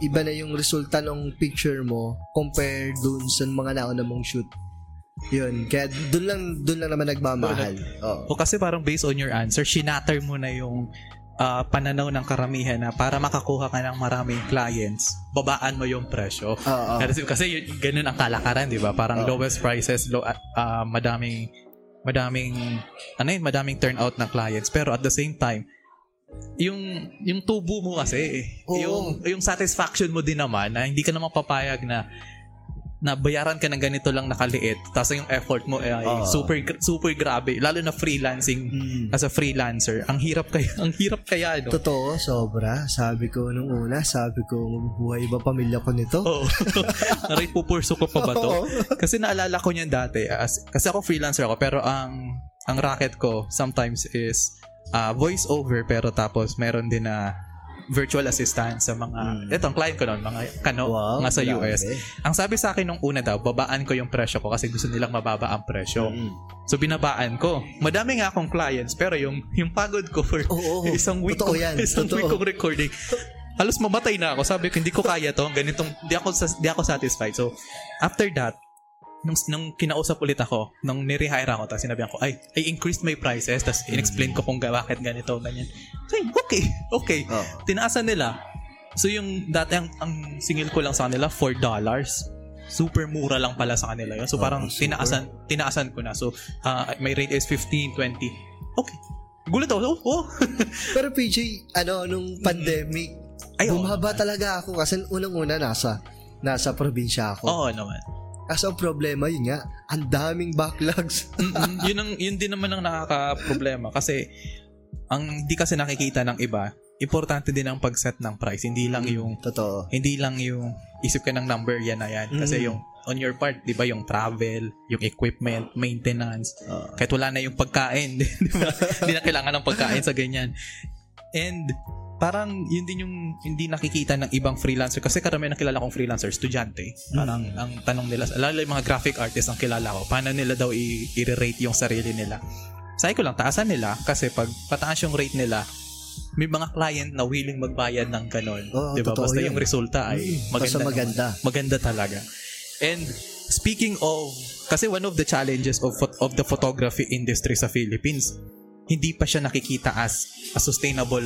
iba na yung resulta ng picture mo compared dun sa mga nauna mong shoot. Yun. Kaya dun lang dun lang naman nagmamahal. Oo.
O kasi parang based on your answer, shinatter mo na yung ah, pananaw ng karamihan na para makakuha ka ng maraming clients, babaan mo yung presyo.
Oo.
Kasi, kasi yun, ganun ang kalakaran, di ba? Parang
Oo.
lowest prices, low, ah, madaming, madaming, ano yun, madaming turnout ng clients. Pero at the same time, yung yung tubo mo kasi,
Oo.
yung yung satisfaction mo din naman na hindi ka naman papayag na na bayaran ka ng ganito lang nakaliit tapos yung effort mo ay
Oo.
super super grabe lalo na freelancing
Mm.
as a freelancer ang hirap kaya ang hirap kaya no
Totoo, sobra. Sabi ko nung una, sabi ko, mabubuhay ba pamilya ko nito?
Oo. [laughs] Naray pupurso ko pa ba to? Kasi naalala ko niyan dati. As, kasi ako freelancer ako pero ang ang racket ko sometimes is uh, voice over pero tapos meron din na virtual assistant sa mga
Mm.
ito ang client ko noon mga kano
Wow,
nga sa. US. Ang sabi sa akin nung una daw, babaan ko yung presyo ko kasi gusto nilang mababa ang presyo.
Mm.
So binabaan ko. Madami nga akong clients pero yung yung pagod ko for
Oo,
isang week kong-
yan,
isang
totoo.
week kong recording halos mamatay na ako sabi ko hindi ko kaya to ganitong di ako di ako satisfied so after that nung, nung kinausap ulit ako nung nirehire ako tapos sinabi ko ay I increased my prices tapos in-explain ko kung bakit ganito ganyan so, okay okay
Oo.
tinaasan nila so yung dati ang, ang singil ko lang sa kanila $4 super mura lang pala sa kanila yun so
Oo,
parang
super.
tinaasan tinaasan ko na so uh, my rate is 15 20 okay gulat ako oh, oh. [laughs]
Pero PJ, ano, nung pandemic,
Ay,
bumaba
naman.
talaga ako kasi unang-una nasa nasa probinsya ako.
Oo naman.
Kaso ang problema yun nga, ang daming backlogs. [laughs]
Yun ang yun din naman ang nakaka-problema kasi ang di kasi nakikita ng iba, importante din ang pag-set ng price. Hindi lang yung
Totoo.
hindi lang yung isip ka ng number yan na yan kasi
Mm.
yung on your part, 'di ba, yung travel, yung equipment, maintenance,
Oo.
kahit wala na yung pagkain, [laughs] 'di ba? Hindi na kailangan ng pagkain sa ganyan. And parang yun din yung hindi nakikita ng ibang freelancer. Kasi karamihan ng kilala kong freelancer estudyante. Parang ang tanong nila lalo yung mga graphic artists ang kilala ko paano nila daw i- i-rate yung sarili nila? Sabi ko lang taasan nila. Kasi pag pataas yung rate nila may mga client na willing magbayad ng ganon
Oo,
di ba?
totoo
basta
yan.
yung resulta ay
Mm,
maganda
basta
naman.
maganda.
maganda talaga. And speaking of kasi one of the challenges of of the photography industry sa Philippines hindi pa siya nakikita as a sustainable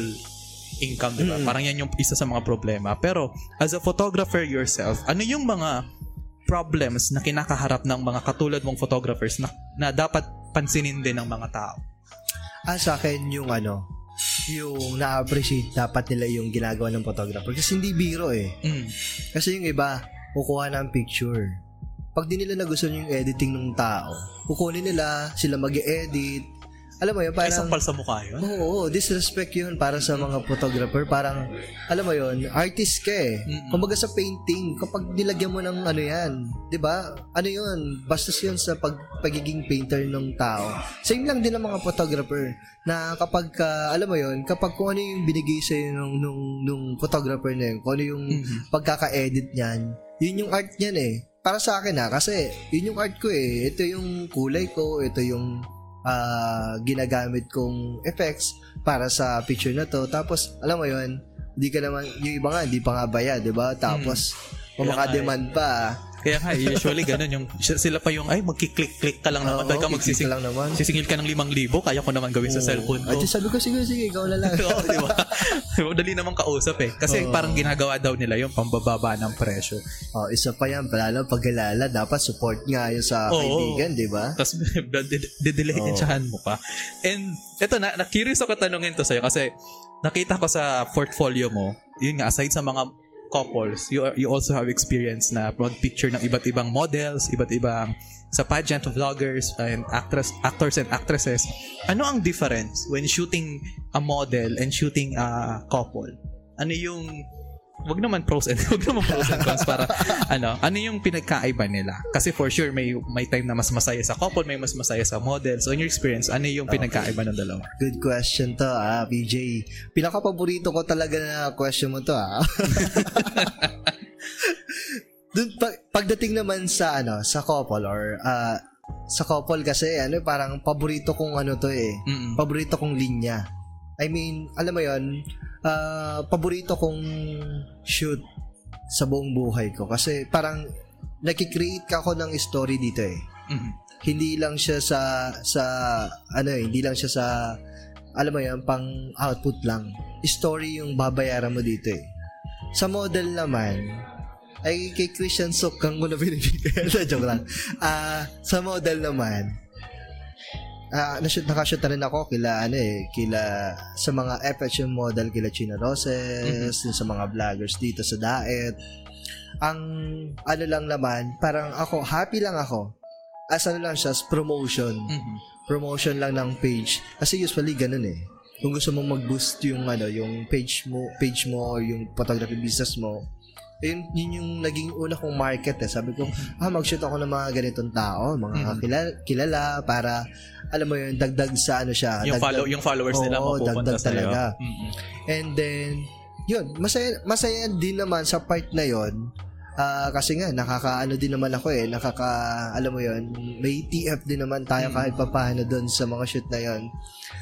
income, di ba?
Mm.
Parang yan yung isa sa mga problema. Pero, as a photographer yourself, ano yung mga problems na kinakaharap ng mga katulad mong photographers na, na dapat pansinin din ng mga tao?
Ah, sa akin yung ano, yung na-appreciate dapat nila yung ginagawa ng photographer. Kasi hindi biro eh.
Mm.
Kasi yung iba, kukuha ng picture. Pag di nila nagustuhan yung editing ng tao, kukunin nila, sila mag edit Alam mo yun,
Ay,
parang...
sampal sa mukha yun?
Oo, oo, disrespect yun para sa mga photographer. Parang, alam mo yun, artist ka eh.
Mm-mm.
Kumbaga sa painting, kapag nilagyan mo ng ano yan, di ba? Ano yun, bastos yun sa pag, pagiging painter ng tao. Same lang din ng mga photographer na kapag, ka, alam mo yun, kapag kung ano yung binigay sa'yo nung, nung, nung photographer na yun, kung ano yung
Mhm.
pagkaka-edit niyan, yun yung art niyan eh. Para sa akin ha, kasi yun yung art ko eh. Ito yung kulay ko, ito yung ah, ginagamit kong effects para sa picture na to. Tapos, alam mo yun, hindi ka naman, yung iba nga, hindi pa nga bayad, di ba? Tapos, kung
Kaya nga
makademand pa,
Kaya nga, usually ganun yung, sila pa yung, ay, magkiklik-click ka lang naman. Dahil ka
kiklik
magsising,
ka lang naman.
sisingil ka ng 5,000, kaya ko naman gawin sa
Oo.
cellphone ko.
At sabi ko, sige, sige, ikaw na lang. [laughs]
Oo, di ba? Madali naman kausap eh. Kasi
Oo.
parang ginagawa daw nila yung pambababa ng presyo.
oh, isa pa yan, lalo pagkalala, dapat support nga yun sa
Oo.
kaibigan, di ba?
Tapos, [laughs] didilensyahan mo pa. And, eto na, na-curious ako tanungin to sa'yo kasi nakita ko sa portfolio mo, yun nga, aside sa mga couples, you, you also have experience na mag-picture ng iba't ibang models, iba't ibang sa pageant vloggers and actress actors and actresses. Ano ang difference when shooting a model and shooting a couple? Ano yung wag naman pros and [laughs] wag naman pros and cons para ano ano yung pinagkaiba nila kasi for sure may may time na mas masaya sa couple may mas masaya sa model so in your experience ano yung pinagkaiba ng dalawa
Good question to, ah, PJ. Pinaka-paborito ko talaga na question mo to, ah. [laughs] Dun, pag, pagdating naman sa ano sa couple or ah, sa couple kasi ano parang paborito kong ano to eh
Mm-mm.
paborito kong linya I mean alam mo yon ah, paborito kong shoot sa buong buhay ko kasi parang nakikreate ka ako ng story dito eh
Mhm.
hindi lang siya sa sa ano eh, hindi lang siya sa alam mo yan, pang output lang. Story yung babayaran mo dito eh. Sa model naman, ay kay Christian Sok kang ko na binibigay. [laughs] Joke lang. Ah, sa model naman, ah nashoot nakashoot na rin ako kila ano eh, kila sa mga FHM model kila Chino Roses, dun sa mga vloggers dito sa Daet. Ang ano lang naman, parang ako happy lang ako. As ano lang siya, as promotion
Mhm.
promotion lang ng page. Kasi usually ganun eh. Kung gusto mong mag-boost yung ano, yung page mo, page mo or yung photography business mo, yun, yun yung naging una kong market eh. Sabi ko, ah, mag-shoot ako ng mga ganitong tao, mga
Mhm.
kilala, kilala para alam mo yun, dagdag sa ano siya.
yung
dagdag-
follow yung followers nila
Oo,
mapupunta
dagdag talaga.
Mhm.
And then, yun, masaya, masaya din naman sa part na yun. Ah, kasi nga, nakakaano din naman ako eh. Nakaka, alam mo yun, may TF din naman tayo
Mm.
kahit papaano doon sa mga shoot na yun.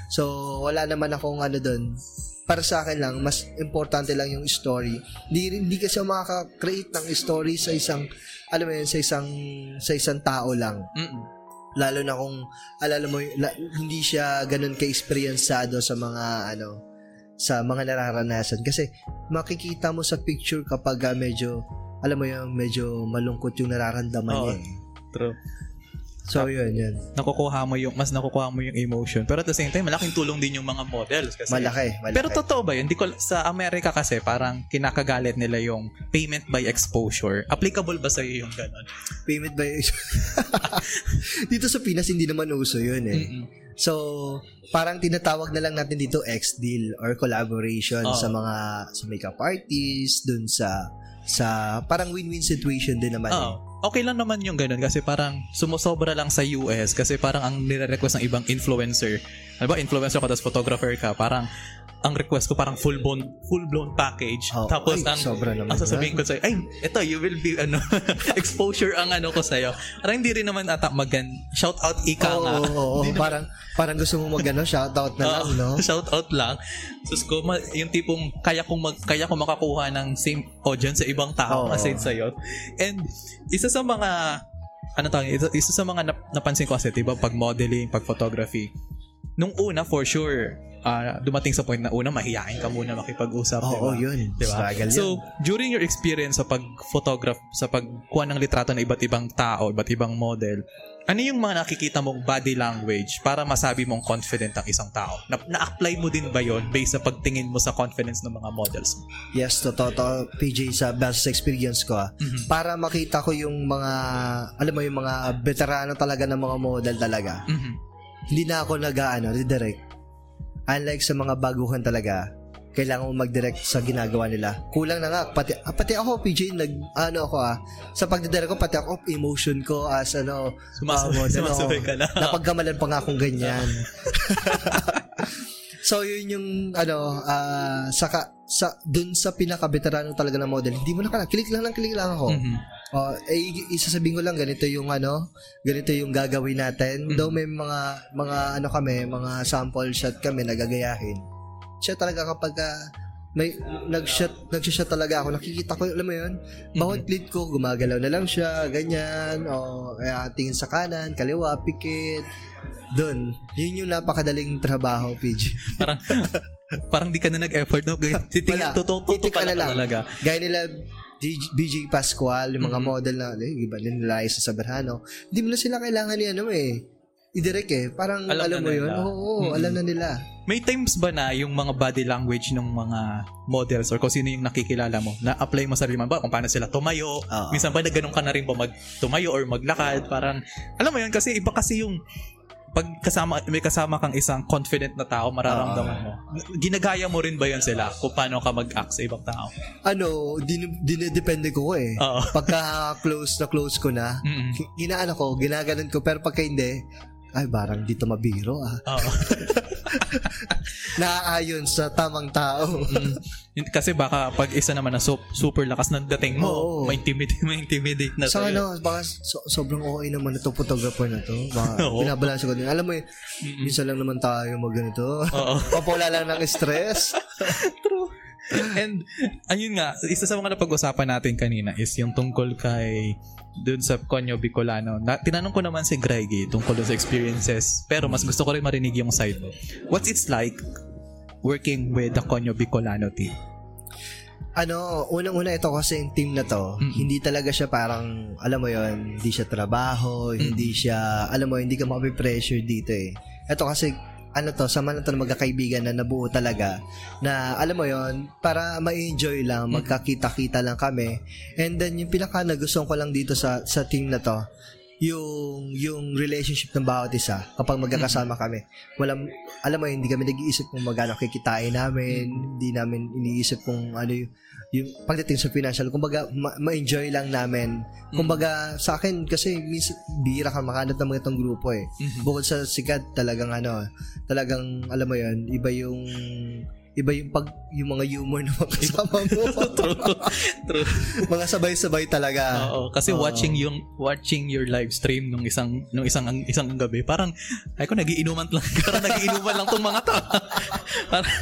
So, wala naman akong ano doon. Para sa akin lang, mas importante lang yung story. Hindi, hindi kasi makaka-create ng story sa isang, alam mo yun, sa isang, sa isang tao lang
Mhm.
lalo na kung alala mo la- hindi siya ganun ka-experiencado sa mga ano sa mga nararanasan kasi makikita mo sa picture kapag ah, medyo alam mo yung medyo malungkot yung nararamdaman
Oo.
niya eh.
True.
So yun yun.
Nakukuha mo yung mas nakukuha mo yung emotion. Pero at the same time, malaking tulong din yung mga models kasi
Malaki, malaki.
Pero totoo ba yun? Di ko, sa Amerika kasi parang kinakagalit nila yung payment by exposure. Applicable ba sa'yo yung ganon?
payment by [laughs] Dito sa Pinas hindi naman uso yun eh.
Mm-mm.
So, parang tinatawag na lang natin dito X-deal or collaboration
Oo.
sa mga sa makeup artists, dun sa sa parang win-win situation din naman. eh.
Okay lang naman yung ganun kasi parang sumusobra lang sa US kasi parang ang nire-request ng ibang influencer. Ano ba, influencer ka tapos photographer ka, parang ang request ko parang full blown full blown package.
Oh,
tapos
ay,
ang
sobra naman
ang sasabihin ko sa'yo, ay, ito, you will be, ano, [laughs] exposure ang ano ko sa'yo. Parang hindi rin naman ata magan, shout out ika
Oo,
nga.
oo.
Hindi naman-
parang parang gusto mo magano shout out na lang, no? [laughs]
shout out lang. Sus ko, ma- yung tipong kaya kong mag, kaya kong makakuha ng same audience sa ibang tao
Oo.
aside sa And isa sa mga ano tawag, isa, isa sa mga nap- napansin ko kasi, 'di ba, pag modeling, pag photography. Nung una for sure, ah, dumating sa point na una mahihain ka muna makipag-usap,
Oo,
ba?
yun.
Diba?
Struggle
So, during your experience sa pag-photograph, sa pagkuha ng litrato ng iba't ibang tao, iba't ibang model, ano yung mga nakikita mong body language para masabi mong confident ang isang tao? Na- na-apply mo din ba yon based sa pagtingin mo sa confidence ng mga models mo?
Yes, totoo to, PJ, sa best experience ko. ah.
Mhm.
Para makita ko yung mga, alam mo yung mga veterano talaga ng mga model talaga.
Mhm.
Hindi na ako nag-ano, redirect. Unlike sa mga baguhan talaga, kailangan mo mag-direct sa ginagawa nila. Kulang na nga, pati, ah, pati ako, PJ, nag, ano ako ah, sa pagdidirect ko, pati ako, emotion ko as ano,
Sumasabay,
ah, model,
sumasabay
oo.
ka na. [laughs]
Napagkamalan pa nga akong ganyan. [laughs] so, yun yung, ano, ah, saka, sa, dun sa pinaka-veterano talaga ng model, hindi mo na kala, kilik lang lang, kilik lang ako.
Mhm.
Oh, eh, isasabihin ko lang, ganito yung ano, ganito yung gagawin natin.
Mhm.
Though may mga, mga ano kami, mga sample shot kami na gagayahin. Siya talaga kapag, ah, may nag-shot nag-shot talaga ako nakikita ko alam mo yun? Bawat lead ko gumagalaw na lang siya ganyan o kaya tingin sa kanan kaliwa pikit. Doon yun yung napakadaling trabaho PG [laughs]
parang parang di ka na nag-effort no? [laughs] Titingin totoo totoo pala talaga.
Gaya nila DJ, BJ Pascual yung mga
Mhm.
model na eh, iba din sa Saberhano hindi mo na sila kailangan ni ano eh idirect eh parang
Alam
alam, mo yun
nila.
oo
Mhm.
alam na nila
may times ba na yung mga body language ng mga models or kung sino yung nakikilala mo na apply mo sa sarili mo ba kung paano sila tumayo
Oo.
minsan ba na ganun ka na rin ba mag tumayo or maglakad parang alam mo yun kasi iba kasi yung pag kasama may kasama kang isang confident na tao mararamdaman mo. Ginagaya mo rin ba yun sila kung paano ka mag-act sa ibang tao?
Ano din dinedepende ko eh.
Oo.
Pagka close na close ko na
Mm-mm.
gi- ginaano ko ginaganon ko pero pagka hindi ay parang dito mabiro ah
Oo. [laughs]
naaayon sa tamang tao
Mm. Kasi baka pag isa naman na sup- super lakas ng dating mo
Oo.
ma-intimidate [laughs] ma-intimidate na
sa
sa'yo.
ano baka so, sobrang okay naman ito photographer na to baka [laughs]
Oo.
ko din alam mo yun minsan lang naman tayo mag ganito
Oo.
papawala lang ng stress
True. And ayun nga, isa sa mga napag-usapan natin kanina is yung tungkol kay dun sa Konyo Bicolano. Na, tinanong ko naman si Greggy tungkol dun sa experiences, pero mas gusto ko rin marinig yung side mo. What's it's like working with the Konyo Bicolano team?
ano, unang-una ito kasi yung team na to,
Mm-mm.
hindi talaga siya parang, alam mo yon hindi siya trabaho, hindi siya, alam mo, hindi ka makapipressure dito eh. Ito kasi, ano to, sama na to ng magkakaibigan na nabuo talaga, na alam mo yon para ma-enjoy lang, magkakita-kita lang kami. And then, yung pinaka nagustuhan ko lang dito sa sa team na to, yung yung relationship ng bawat isa kapag magkakasama kami. Walang alam mo hindi kami nag-iisip kung magkano kikitain namin, hindi namin iniisip kung ano yung, yung pagdating sa financial, kumbaga ma- ma-enjoy lang namin. Kumbaga sa akin kasi minsan bira ka makanap ng mga itong grupo eh.
Mhm.
Bukod sa sikat talagang ano, talagang alam mo 'yon, iba yung iba yung pag yung mga humor na makasama mo. [laughs]
True. True.
mga sabay-sabay talaga.
Oo, kasi
Oo.
watching yung watching your live stream nung isang nung isang isang gabi, parang ay ko nagiinuman lang, [laughs] parang nagiinuman lang tong mga to. [laughs] parang,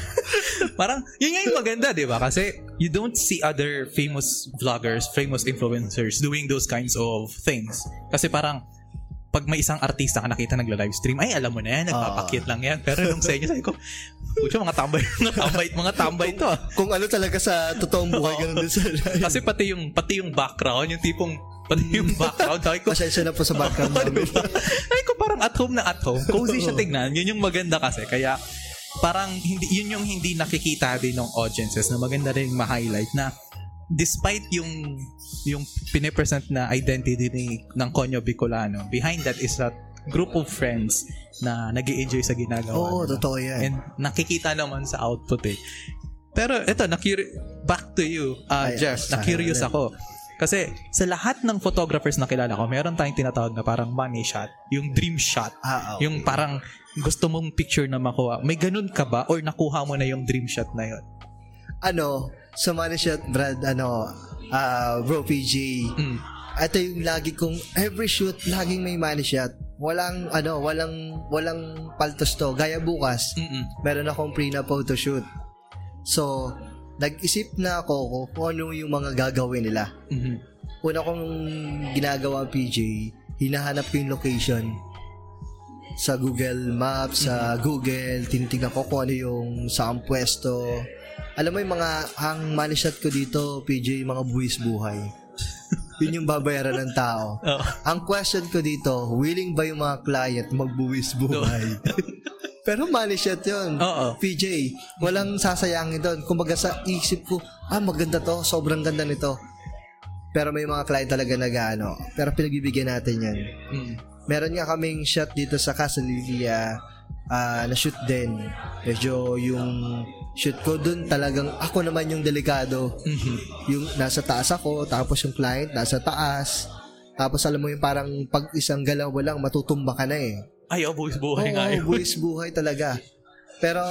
parang yun nga yung maganda, 'di ba? Kasi you don't see other famous vloggers, famous influencers doing those kinds of things. Kasi parang pag may isang artista ka nakita nagla-live stream, ay alam mo na yan, nagpapakit lang yan. Pero nung sa inyo, sabi ko, Pucha, mga tambay, [laughs] mga tambay, mga tambay to. ah."
Kung ano talaga sa totoong buhay
Oo.
ganun din sa live.
Kasi pati yung pati yung background, yung tipong pati yung background, sabi ko,
Pasensya na po sa background
Oo,
namin.
diba? Ay ko parang at home na at home. Cozy siya tignan. Yun yung maganda kasi. Kaya parang hindi yun yung hindi nakikita din ng audiences na maganda rin ma-highlight na despite yung yung pinipresent na identity ni, ng Konyo Bicolano, behind that is a group of friends na nag enjoy sa ginagawa.
Oo,
nila.
totoo yan.
And nakikita naman sa output eh. Pero ito, na back to you, uh,
Ay,
Jeff, na-curious ako. Kasi sa lahat ng photographers na kilala ko, meron tayong tinatawag na parang money shot, yung dream shot.
Ah, okay.
Yung parang gusto mong picture na makuha. May ganun ka ba or nakuha mo na yung dream shot na yun?
ano, sa money shot, Brad, ano, ah, bro, PJ,
Mm.
ito yung lagi kong, every shoot, laging may money shot. Walang, ano, walang, walang paltos to. Gaya bukas,
Mm-mm.
meron akong pre na photo shoot. So, nag-isip na ako kung ano yung mga gagawin nila.
Mhm.
Una kong ginagawa, PJ, hinahanap ko yung location sa Google Maps, sa Google, tinitingnan ko kung ano yung saan pwesto. Alam mo yung mga, ang money shot ko dito, PJ, mga buwis buhay. Yun yung babayaran ng tao. [laughs]
Oo.
Ang question ko dito, willing ba yung mga client magbuwis buhay? [laughs] Pero money shot yun.
Oo.
PJ, walang sasayangin doon. Kumbaga sa isip ko, ah maganda to, sobrang ganda nito. Pero may mga client talaga na gaano. Pero pinagbibigyan natin yan.
Mm.
Meron nga kaming shot dito sa Casa Lilia ah, na shoot din. Medyo yung shoot ko dun talagang ako naman yung delikado.
Mhm.
Yung nasa taas ako, tapos yung client nasa taas. Tapos alam mo yung parang pag isang galaw lang matutumba ka na eh.
Ay, oh, buwis buhay nga yun.
buwis buhay talaga. Pero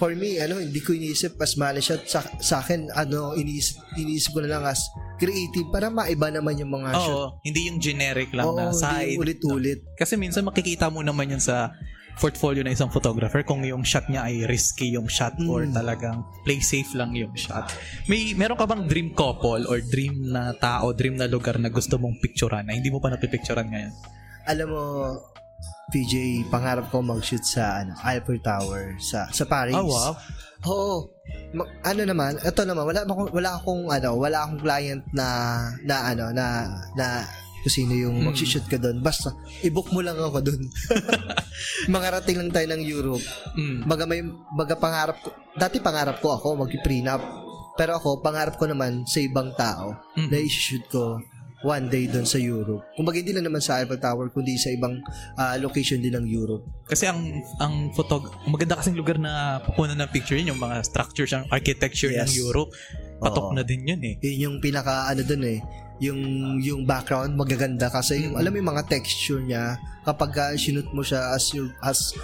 for me, ano, hindi ko iniisip as shot. Sa, sa akin, ano, iniisip, iniisip ko na lang as creative para maiba naman yung mga shot.
Oo, hindi yung generic lang
Oo,
na side.
ulit-ulit.
Kasi minsan makikita mo naman yan sa portfolio na isang photographer kung yung shot niya ay risky yung shot or
Mm.
talagang play safe lang yung shot. May meron ka bang dream couple or dream na tao, dream na lugar na gusto mong picturean na hindi mo pa napipicturean ngayon?
Alam mo, PJ, pangarap ko mag-shoot sa ano, Eiffel Tower sa sa Paris.
Ah, wow.
Oo. Ma- ano naman, ito naman, wala akong, wala akong, ano, wala akong client na, na, ano, na, na, kung sino yung
Hmm.
mag-shoot ka doon. Basta, i-book mo lang ako doon. [laughs] Makarating lang tayo ng Europe.
Mm.
Baga may, baga pangarap ko, dati pangarap ko ako mag-prenup. Pero ako, pangarap ko naman sa ibang tao
Mhm.
na i-shoot ko one day doon sa Europe. Kumbaga hindi lang naman sa Eiffel Tower, kundi sa ibang ah, location din ng Europe.
Kasi ang ang photog maganda kasing lugar na pupunan ng picture yun, yung mga structures, ang architecture ng
Yes.
Europe. Patok
Oo.
na din yun eh.
Yun yung pinaka ano doon eh, yung yung background magaganda kasi yung, alam mo yung mga texture niya kapag uh, sinut mo siya as your as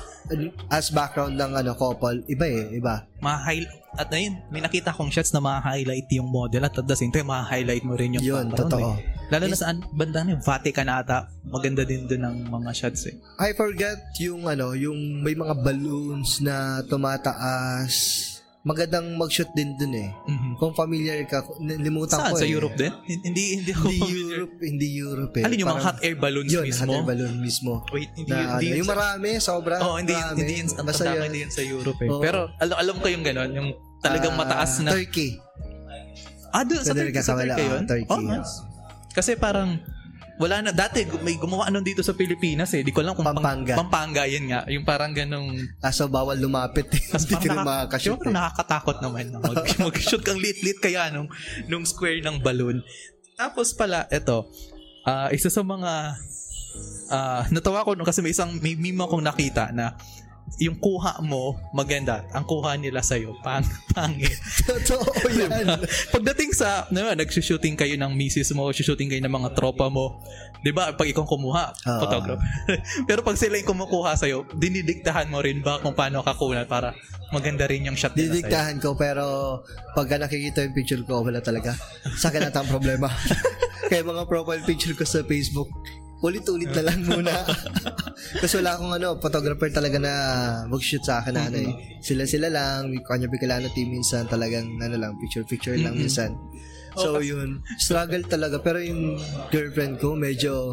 as background ng ano couple, iba eh, iba.
Ma-highlight at ayun, may nakita kong shots na ma-highlight yung model at at the same time ma-highlight mo rin yung
Yun,
background,
totoo.
eh. Lalo na saan banda yung Vatican ata. Maganda din doon ang mga shots eh.
I forget yung ano, yung may mga balloons na tumataas. Magandang mag-shoot din dun eh.
Mhm.
Kung familiar ka, nalimutan
Saan?
ko
Sa
eh.
Europe din? Hindi, hindi ako
Hindi. Europe, hindi Europe eh.
Alin yung mga
Parang-
hot air balloons
yun,
mismo?
hot air balloon mismo.
Wait, hindi,
Na,
hindi
ano,
yun
yung
sa-
marami, sobra.
Oo, hindi,
marami.
hindi yun, ang tanda hindi yun sa Europe eh.
Oo.
Pero alam, alam ko yung gano'n, yung talagang
Ah,
mataas na.
Turkey.
Ah, doon sa Turkey, sa Turkey yun?
Turkey,
Oh,
yes.
Kasi parang, wala na, dati may gumawa nun dito sa Pilipinas eh. Di ko alam kung pang-
Pampanga.
Pampanga, yun nga. Yung parang ganong,
Kaso bawal lumapit.
tas
Hindi ka na makakashoot eh.
nakakatakot naman na mag, [laughs] mag-shoot kang lit-lit kaya nung, nung square ng balloon. Tapos pala, eto, ah, isa sa mga, ah, natawa ko nung kasi may isang, may meme akong nakita na, yung kuha mo, maganda. Ang kuha nila sa'yo, pang, [laughs] pangit.
Totoo yan. [laughs]
Pagdating sa, no, nagsushooting kayo ng misis mo, shooting kayo ng mga tropa mo, di ba, pag ikaw kumuha,
Oo.
photographer. [laughs] Pero pag sila yung kumukuha sa'yo, dinidiktahan mo rin ba kung paano kakunan para maganda rin yung shot nila sa'yo?
Didiktahan ko pero pagka nakikita yung picture ko, wala talaga. Sa akin ata ang problema. Kaya mga profile picture ko sa Facebook, ulit-ulit na lang muna. [laughs] Kasi wala akong ano, photographer talaga na mag-shoot sa akin na ano eh. Sila-sila lang, kanya bikalano team minsan talagang ano lang, picture-picture lang
Mm-mm.
minsan. So yun, struggle talaga. Pero yung girlfriend ko, medyo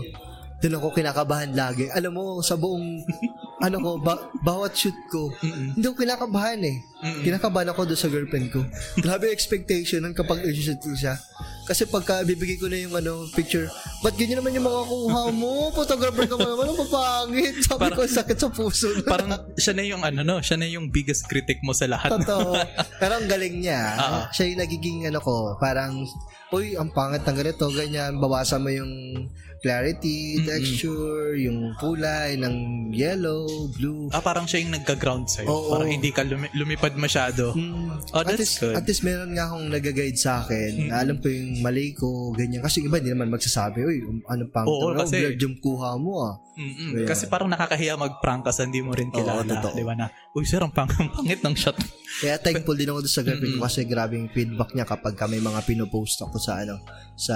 doon ako kinakabahan lagi. Alam mo, sa buong, [laughs] ano ko, ba- bawat shoot ko,
Mm-mm.
hindi ako kinakabahan eh.
Mm-mm.
Kinakabahan ako doon sa girlfriend ko. Grabe yung expectation nun kapag i-shoot ko siya. Kasi pagka bibigay ko na yung ano, picture, ba't ganyan naman yung mga kuha mo? Photographer ka mo naman, ang papangit. Sabi
Parang-
ko, sakit sa puso.
Parang siya na yung ano no, siya na yung biggest critic mo sa lahat.
Totoo. [laughs] Pero ang galing niya.
Oo.
Siya yung nagiging ano ko, parang, uy, ang pangit ng ganito, ganyan, bawasan mo yung clarity, texture, yung kulay ng yellow, blue.
Ah, parang siya yung nagka-ground sa'yo.
Oo.
Parang hindi ka lumi- lumipad masyado.
Mm,
Oh,
at,
that's
least,
good.
at least meron nga akong nag-guide sa akin.
Mm.
na alam ko yung mali ko, ganyan. Kasi iba, hindi naman magsasabi, uy, um, ano pang
Oo,
to?
kasi-
Blurred yung kuha mo ah.
Mm-mm.
Kaya-
Kasi parang nakakahiya mag-prank kasi hindi mo rin kilala.
totoo.
di ba na, uy sir, ang pang- ang pangit ng shot.
Kaya thankful din ako sa girlfriend ko kasi grabe yung feedback niya kapag ka may mga pinopost ako sa ano sa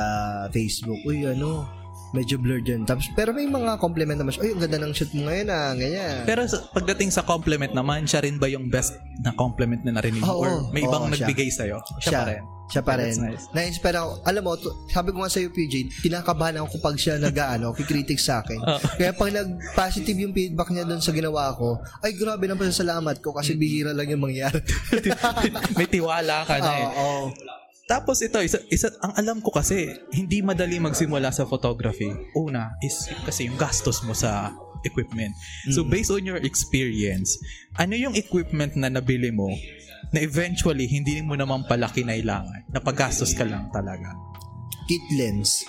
Facebook. Uy, ano, medyo blurred yun. Tapos, pero may mga compliment naman siya. Uy, ang ganda ng shoot mo ngayon ah, ganyan.
Pero sa, pagdating sa compliment naman, siya rin ba yung best na compliment na narinig mo?
Oo,
Or may ibang
oo, siya.
nagbigay sa'yo? Siya, pa rin.
Siya pa rin.
That's nice.
Na-inspire ako. Alam mo, sabi ko nga sa'yo, PJ, kinakabahan ako kapag siya nag-ano, kikritik sa akin. Kaya pag nag-positive yung feedback niya doon sa ginawa ko, ay grabe na pasasalamat ko kasi bihira lang yung mangyari. [laughs]
may tiwala ka na eh.
Oo.
Tapos ito, isa, isa, ang alam ko kasi, hindi madali magsimula sa photography. Una is kasi yung gastos mo sa equipment. So
Mm.
based on your experience, ano yung equipment na nabili mo na eventually hindi mo naman pala kinailangan? Napagastos ka lang talaga.
Kit lens.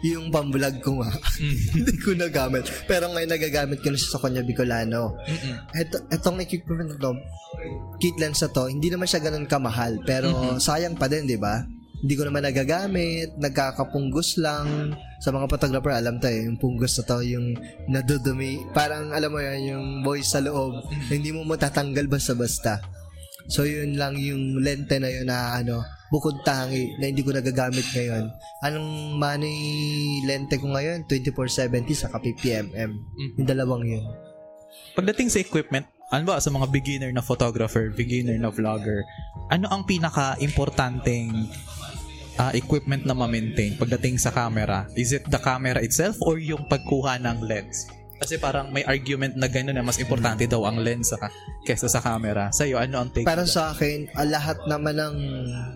Yung pamvlog ko nga.
Mm. [laughs]
Hindi ko nagamit. Pero ngayon nagagamit ko na siya sa Konya Bicolano. Eto, etong equipment na to, kit lens na to, hindi naman siya ganun kamahal. Pero
Mhm.
sayang pa din, di ba? Hindi ko naman nagagamit, nagkakapunggos lang. Sa mga photographer, alam tayo, yung punggos na to, yung nadudumi. Parang, alam mo yan, yung voice sa loob, hindi mo matatanggal basta-basta. So, yun lang yung lente na yun na, ano, bukod tangi, na hindi ko nagagamit ngayon. Anong money lente ko ngayon? 2470 sa 50mm.
Mhm.
Yung dalawang yun.
Pagdating sa equipment, ano ba sa mga beginner na photographer, beginner na vlogger, ano ang pinaka-importanteng ah, equipment na ma-maintain pagdating sa camera? Is it the camera itself or yung pagkuha ng lens? Kasi parang may argument na gano'n na mas importante daw ang lens sa kesa sa camera. Sa'yo, ano ang take?
Para sa akin, ah, lahat naman ng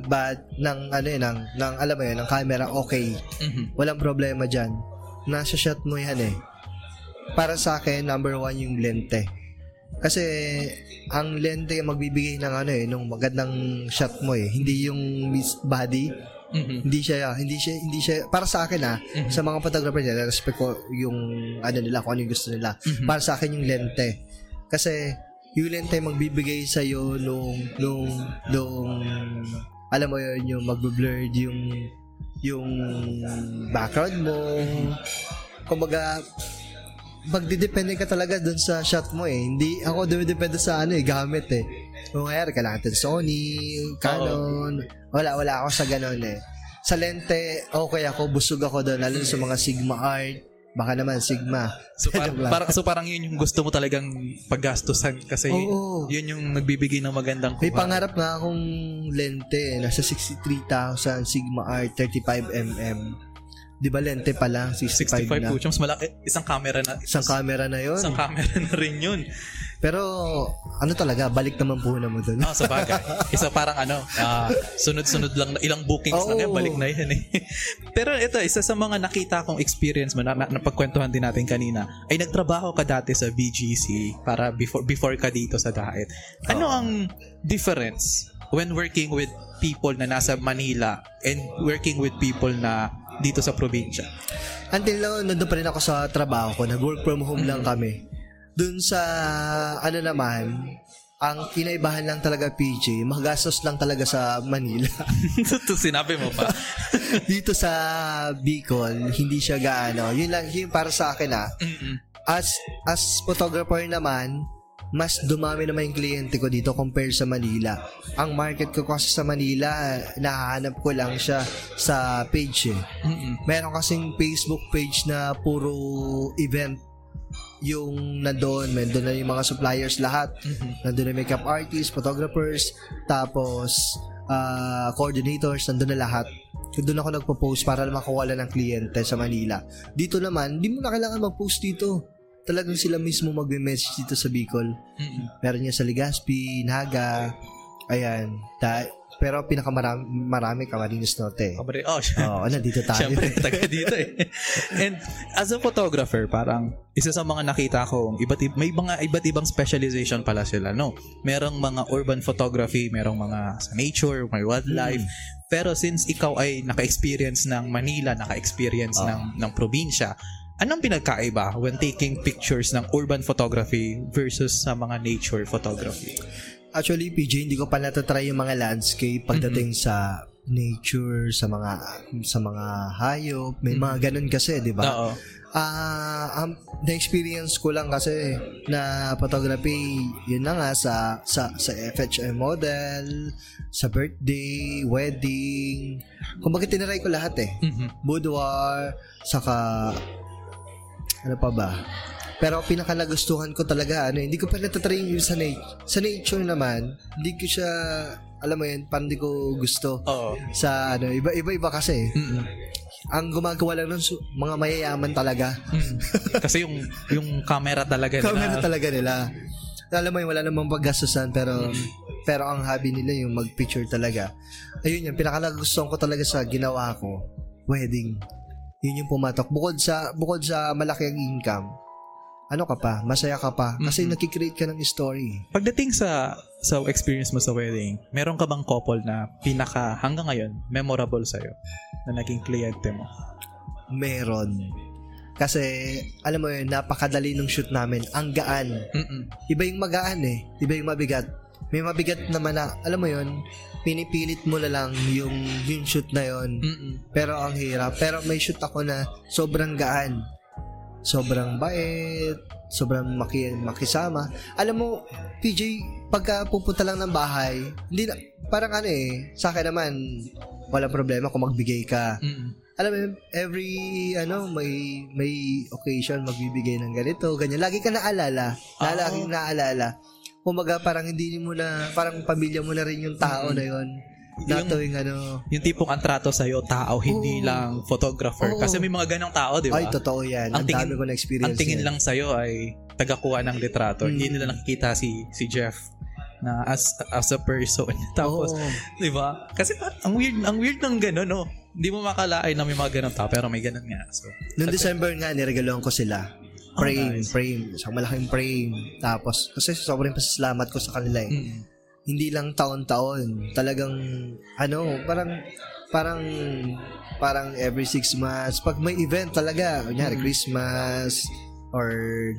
bad ng ano yun, ng, ng alam mo yun, ng camera okay.
Mhm.
Walang problema dyan. Nasa shot mo yan eh. Para sa akin, number one yung lente. Kasi ang lente magbibigay ng ano eh, nung magandang shot mo eh. Hindi yung body.
Mhm.
Hindi siya, hindi siya, hindi siya, para sa akin ah, sa mga photographer nila, respect ko yung ano nila, kung ano yung gusto nila.
Mhm.
Para sa akin yung lente. Kasi yung lente magbibigay sa iyo nung nung nung alam mo yun yung magbe-blurred yung yung background mo. Kumbaga magdidepende ka talaga dun sa shot mo eh. Hindi ako dumidepende sa ano eh, gamit eh. Kung kaya kailangan natin Sony, Canon. Wala, wala ako sa ganun eh. Sa lente, okay ako, busog ako doon, lalo sa mga Sigma Art. Baka naman Sigma.
So, [laughs] par- parang, so parang yun yung gusto mo talagang paggastusan kasi
Oo.
yun yung nagbibigay ng magandang
May
kuha.
pangarap nga akong lente, eh, nasa 63,000 Sigma Art 35mm. Di ba lente pa lang, 65,
65
na.
po. Mas malaki. Isang camera na.
Isang camera na yon.
Isang camera na rin yun.
Pero ano talaga, balik naman po na mo doon.
Ah, sa bagay. Isa parang ano, ah, sunod-sunod lang, na- ilang bookings
Oo.
lang yan, balik na yan eh. [laughs] Pero ito, isa sa mga nakita kong experience mo, na, na, napagkwentuhan din natin kanina, ay nagtrabaho ka dati sa BGC para before before ka dito sa Daet. Ano ang difference when working with people na nasa Manila and working with people na dito sa probinsya?
Until now, nandun pa rin ako sa trabaho ko. Nag-work from home lang kami. Doon sa, ano naman, ang kinaibahan lang talaga PJ, magastos lang talaga sa Manila. [laughs]
Ito sinabi mo pa. [laughs]
Dito sa Bicol, hindi siya gaano. Yun lang, yun para sa akin ah.
Mm-mm.
As, as photographer naman, mas dumami naman yung kliyente ko dito compare sa Manila. Ang market ko kasi sa Manila, nahanap ko lang siya sa page eh.
Mm-mm.
Meron kasing Facebook page na puro event yung nandun, nandun na yung mga suppliers lahat. Nandun na makeup artists, photographers, tapos ah, coordinators, nandun na lahat. Doon ako nagpo-post para makawala ng kliyente sa Manila. Dito naman, di mo na kailangan mag-post dito. Talagang sila mismo magme-message dito sa Bicol.
Mm-mm.
Meron niya sa Legazpi, Naga, ayan. Da- pero pinakamarami marami Camarines Norte.
Kabari- Oh,
Oo, nandito tayo.
Siyempre, taga dito eh. And as a photographer, parang isa sa mga nakita ko, iba't, i- may mga iba't ibang specialization pala sila, no? Merong mga urban photography, merong mga sa nature, may wildlife. Pero since ikaw ay naka-experience ng Manila, naka-experience
Ah.
ng, ng probinsya, anong pinagkaiba when taking pictures ng urban photography versus sa mga nature photography?
Actually, PJ, hindi ko pa natatry yung mga landscape pagdating sa nature, sa mga sa mga hayop, may mga ganun kasi, 'di ba?
Oo.
Ah, um, na-experience ko lang kasi na photography, yun na nga sa sa sa FHM model, sa birthday, wedding. Kumbaga tinaray ko lahat eh.
Mhm.
Boudoir, saka ano pa ba? Pero pinaka nagustuhan ko talaga, ano, hindi ko pa natatry yung sa nature. Sa nature naman, hindi ko siya, alam mo yun, parang hindi ko gusto.
Oo.
Sa ano, iba-iba kasi.
Mm-mm.
Ang gumagawa lang nun, su- mga mayayaman talaga.
Mm. Kasi yung yung camera talaga nila.
Kamera talaga nila. Alam mo yun, wala namang paggastusan, pero pero ang hobby nila yung mag-picture talaga. Ayun yun, pinaka nagustuhan ko talaga sa ginawa ko, wedding. Yun yung pumatok. Bukod sa, bukod sa malaki ang income, ano ka pa, masaya ka pa, kasi
Mhm.
nakikreate ka ng story.
Pagdating sa sa experience mo sa wedding, meron ka bang couple na pinaka hanggang ngayon memorable sa na naging kliyente mo?
Meron. Kasi, alam mo yun, napakadali nung shoot namin. Ang gaan.
Mm-mm.
Iba yung magaan eh. Iba yung mabigat. May mabigat naman na, alam mo yun, pinipilit mo na lang yung, yung shoot na yun.
Mm-mm.
Pero ang hirap. Pero may shoot ako na sobrang gaan. Sobrang bait. Sobrang maki, makisama. Alam mo, PJ, pagka pupunta lang ng bahay, hindi na, parang ano eh, sa akin naman, walang problema kung magbigay ka.
Mm-mm.
alam mo, every, ano, may, may occasion, magbibigay ng ganito, ganyan. Lagi ka naalala.
Ah,
Na, lagi
oo.
naalala. Kumaga, parang hindi mo na, parang pamilya mo na rin yung tao na yun. Na
Yung-
tuwing ano,
Yung tipong ang trato sa'yo, tao, hindi
Oo.
lang photographer.
Oo.
Kasi may mga ganong tao, di ba?
ay, totoo yan.
Ang
Ang,
tingin-
dami ko na experience
ang tingin
yan.
lang sa'yo ay tagakuha ng litrato.
Mm.
Hindi nila nakikita si si Jeff na as as a person. [laughs] Tapos,
Oo.
'di ba? Kasi ang weird ang weird ng gano'n, no. Hindi mo makalain na may mga ganun tao pero may ganun nga. So,
Noong December nga, niregaloan ko sila.
Oh,
Frame,
nice.
frame. Isang malaking frame. Tapos, kasi sobrang pasasalamat ko sa kanila eh.
mm,
Hindi lang taon-taon. Talagang, ano, parang, parang, parang every six months. Pag may event talaga, kunyari,
Mm.
Christmas, or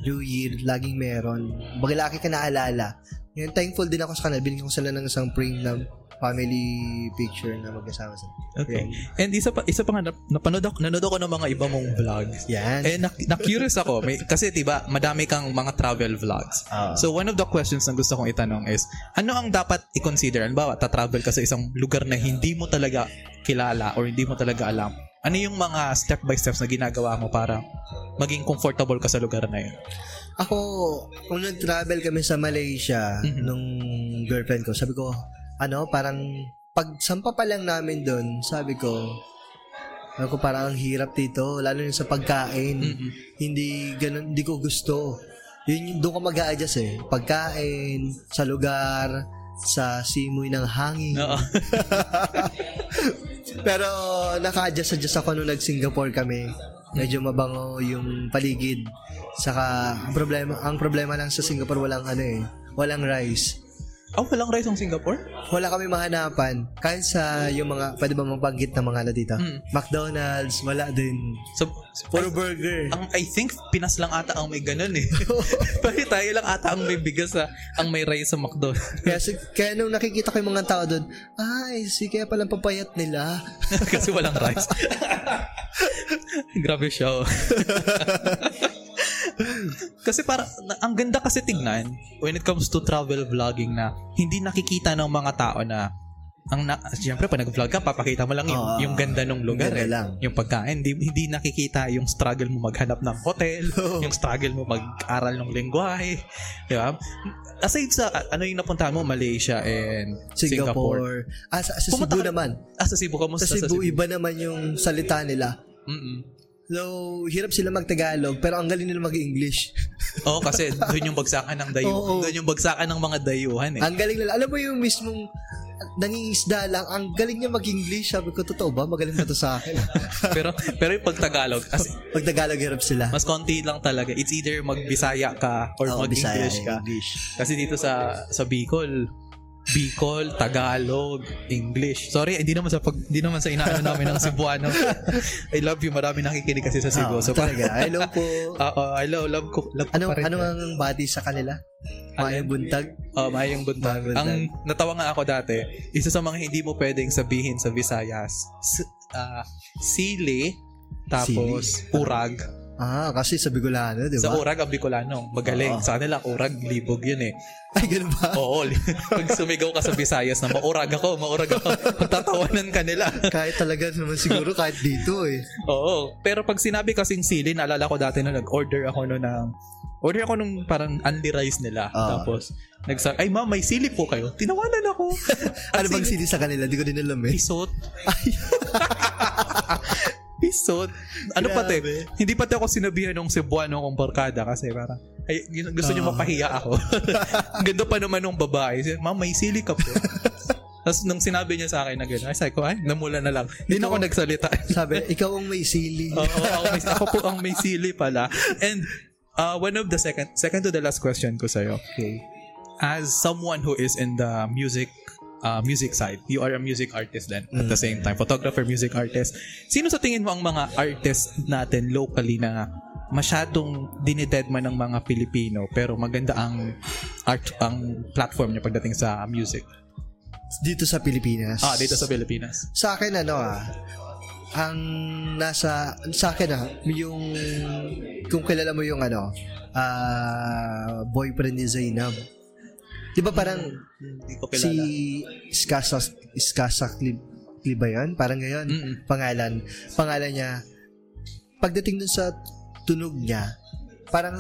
New Year, laging meron. Baga laki ka naalala. Yung thankful din ako sa kanila. Binigyan ko sila ng isang frame na family picture na magkasama sila.
okay. And isa pa isa pa nga nap- napanood ako nanood ako ng mga iba mong vlogs.
Yan.
Eh na, na-curious ako may, kasi 'di ba madami kang mga travel vlogs.
Ah.
So one of the questions na gusto kong itanong is ano ang dapat i-consider? Halimbawa, ta-travel ka sa isang lugar na hindi mo talaga kilala or hindi mo talaga alam. Ano yung mga step by steps na ginagawa mo para maging comfortable ka sa lugar na yun?
Ako, kung nag-travel kami sa Malaysia
Mhm.
nung girlfriend ko, sabi ko, ano, parang pag sampa pa lang namin doon, sabi ko, sabi ko parang ang hirap dito, lalo na sa pagkain.
Mhm.
Hindi ganun, hindi ko gusto. Yun, yung- doon ka mag adjust eh. Pagkain, sa lugar, sa simoy ng hangin.
Oo. [laughs]
Pero naka-adjust-adjust ako nung nag-Singapore kami. Medyo mabango yung paligid. Saka ang problema, ang problema lang sa Singapore walang ano eh, walang rice.
Oh, walang rice ang Singapore?
Wala kami mahanapan. Kahit sa yung mga, pwede ba mabanggit ng mga ano dito?
Mm.
McDonald's, wala din.
So,
Puro burger.
ang I think Pinas lang ata ang may ganun eh. [laughs] Pero [laughs] tayo lang ata ang may bigas sa ang may rice sa McDo. [laughs]
Kaya, si- kaya nung nakikita ko yung mga tao doon, ay, si kaya palang papayat nila.
kasi walang rice. Grabe siya. oh. Kasi para ang ganda kasi tignan when it comes to travel vlogging na hindi nakikita ng mga tao na ang na, siyempre pag nag-vlog ka papakita mo lang yung,
Oo.
yung ganda ng lugar
Ganda
eh.
lang.
yung pagkain hindi, hindi nakikita yung struggle mo maghanap ng hotel [laughs] yung struggle mo mag-aral ng lengguwahe di ba aside sa ano yung napuntahan mo Malaysia and Singapore,
Singapore. Ah, sa, sa Cebu naman.
ah sa Cebu ka mo
Sa Cebu, iba naman yung salita nila.
Mm-mm.
So, hirap sila mag-Tagalog, pero ang galing nila mag-English. [laughs]
Oo, kasi doon yung bagsakan ng dayu.
Oo.
Doon yung bagsakan ng mga dayuhan eh.
Ang galing nila. Alam mo yung mismong nangingisda lang, ang galing niya mag-English. Sabi ko, totoo ba? Magaling ba to sa akin? [laughs]
pero pero yung pag Tagalog, as,
Pag Tagalog, hirap sila.
mas konti lang talaga. It's either mag-Bisaya ka or
Bisaya,
mag-English ka.
English.
Kasi dito sa sa Bicol, Bicol, Tagalog, English. Sorry, hindi naman sa pag hindi naman sa inaano namin ng Cebuano. I love you. Marami nakikinig kasi sa Cebu.
Oo,
so
talaga. Hello po.
Oo, I love, love ko. Love ko
Ano,
pa rin.
ano ang body sa kanila? Mayang buntag?
Oh, mayang buntag.
Buntag.
Ang natawa nga ako dati, isa sa mga hindi mo pwedeng sabihin sa Visayas, s- ah, sili, tapos urag.
Ah, kasi sa Bicolano, di
Sa
ba?
urag, ang Bicolano, magaling.
Oo.
Sa kanila, urag, libog yun eh.
Ay, ganun ba?
Oo, pag sumigaw ka sa Visayas na maurag ako, maurag ako, [laughs] magtatawanan ka nila.
kahit talaga naman siguro, kahit dito eh.
Oo. Pero pag sinabi kasing sili, naalala ko dati na nag-order ako no ng order ako nung parang unli rice nila.
Ah.
Tapos, nagsa ay ma'am, may sili po kayo. Tinawanan ako. [laughs]
Ano bang sili sa kanila? Di ko din alam eh.
Pisot. [laughs] Pisot. Ano pati?
Grabe.
Hindi pati ako sinabihan ng Cebuano kong barkada kasi parang ay, gusto niyo
Ah.
mapahiya ako. [laughs] Ganda pa naman ng babae. Ma'am, may sili ka po. Tapos nung sinabi niya sa akin na gano'n, ay sabi ko, ay, namula na lang. Hindi na ako nagsalita.
Sabi, ikaw ang may sili.
Oo, ako, may, ako po ang may sili pala. And uh, one of the second, second to the last question ko sa'yo.
Okay.
As someone who is in the music uh, music side, you are a music artist then at the same time, photographer, music artist. Sino sa tingin mo ang mga artists natin locally na masyadong dinidedman ng mga Pilipino pero maganda ang art ang platform niya pagdating sa music.
Dito sa Pilipinas.
Ah, dito sa Pilipinas.
Sa akin, ano ah, ang nasa, sa akin ah, yung, kung kilala mo yung ano, ah, boyfriend ni Zainab. Di ba parang
Hindi ko
si
kilala.
Skasa, Skasa Clip, Oakley ba yun? Parang ngayon,
Mm-mm.
pangalan. Pangalan niya, pagdating dun sa tunog niya, parang,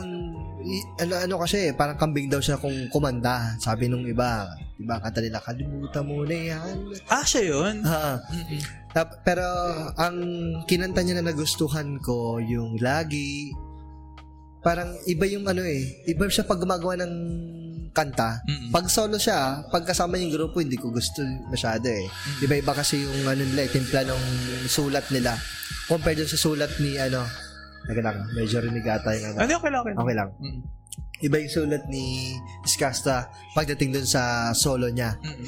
ano, ano kasi, parang kambing daw siya kung kumanda. Sabi nung iba, iba kanta nila, kalimutan mo na yan.
Ah, siya yun?
Ha. Tap- pero ang kinanta niya na nagustuhan ko yung lagi parang iba yung ano eh iba siya pag gumagawa ng kanta
Mm-mm.
pag solo siya pag kasama yung grupo hindi ko gusto masyado eh iba iba kasi yung ano nila eh, timpla ng sulat nila compared sa sulat ni ano Teka lang, medyo rinig ata yung ano.
Hindi, okay lang, okay lang.
Okay lang.
Mm-mm.
Iba yung sulat ni Skasta pagdating dun sa solo niya.
Mm-mm.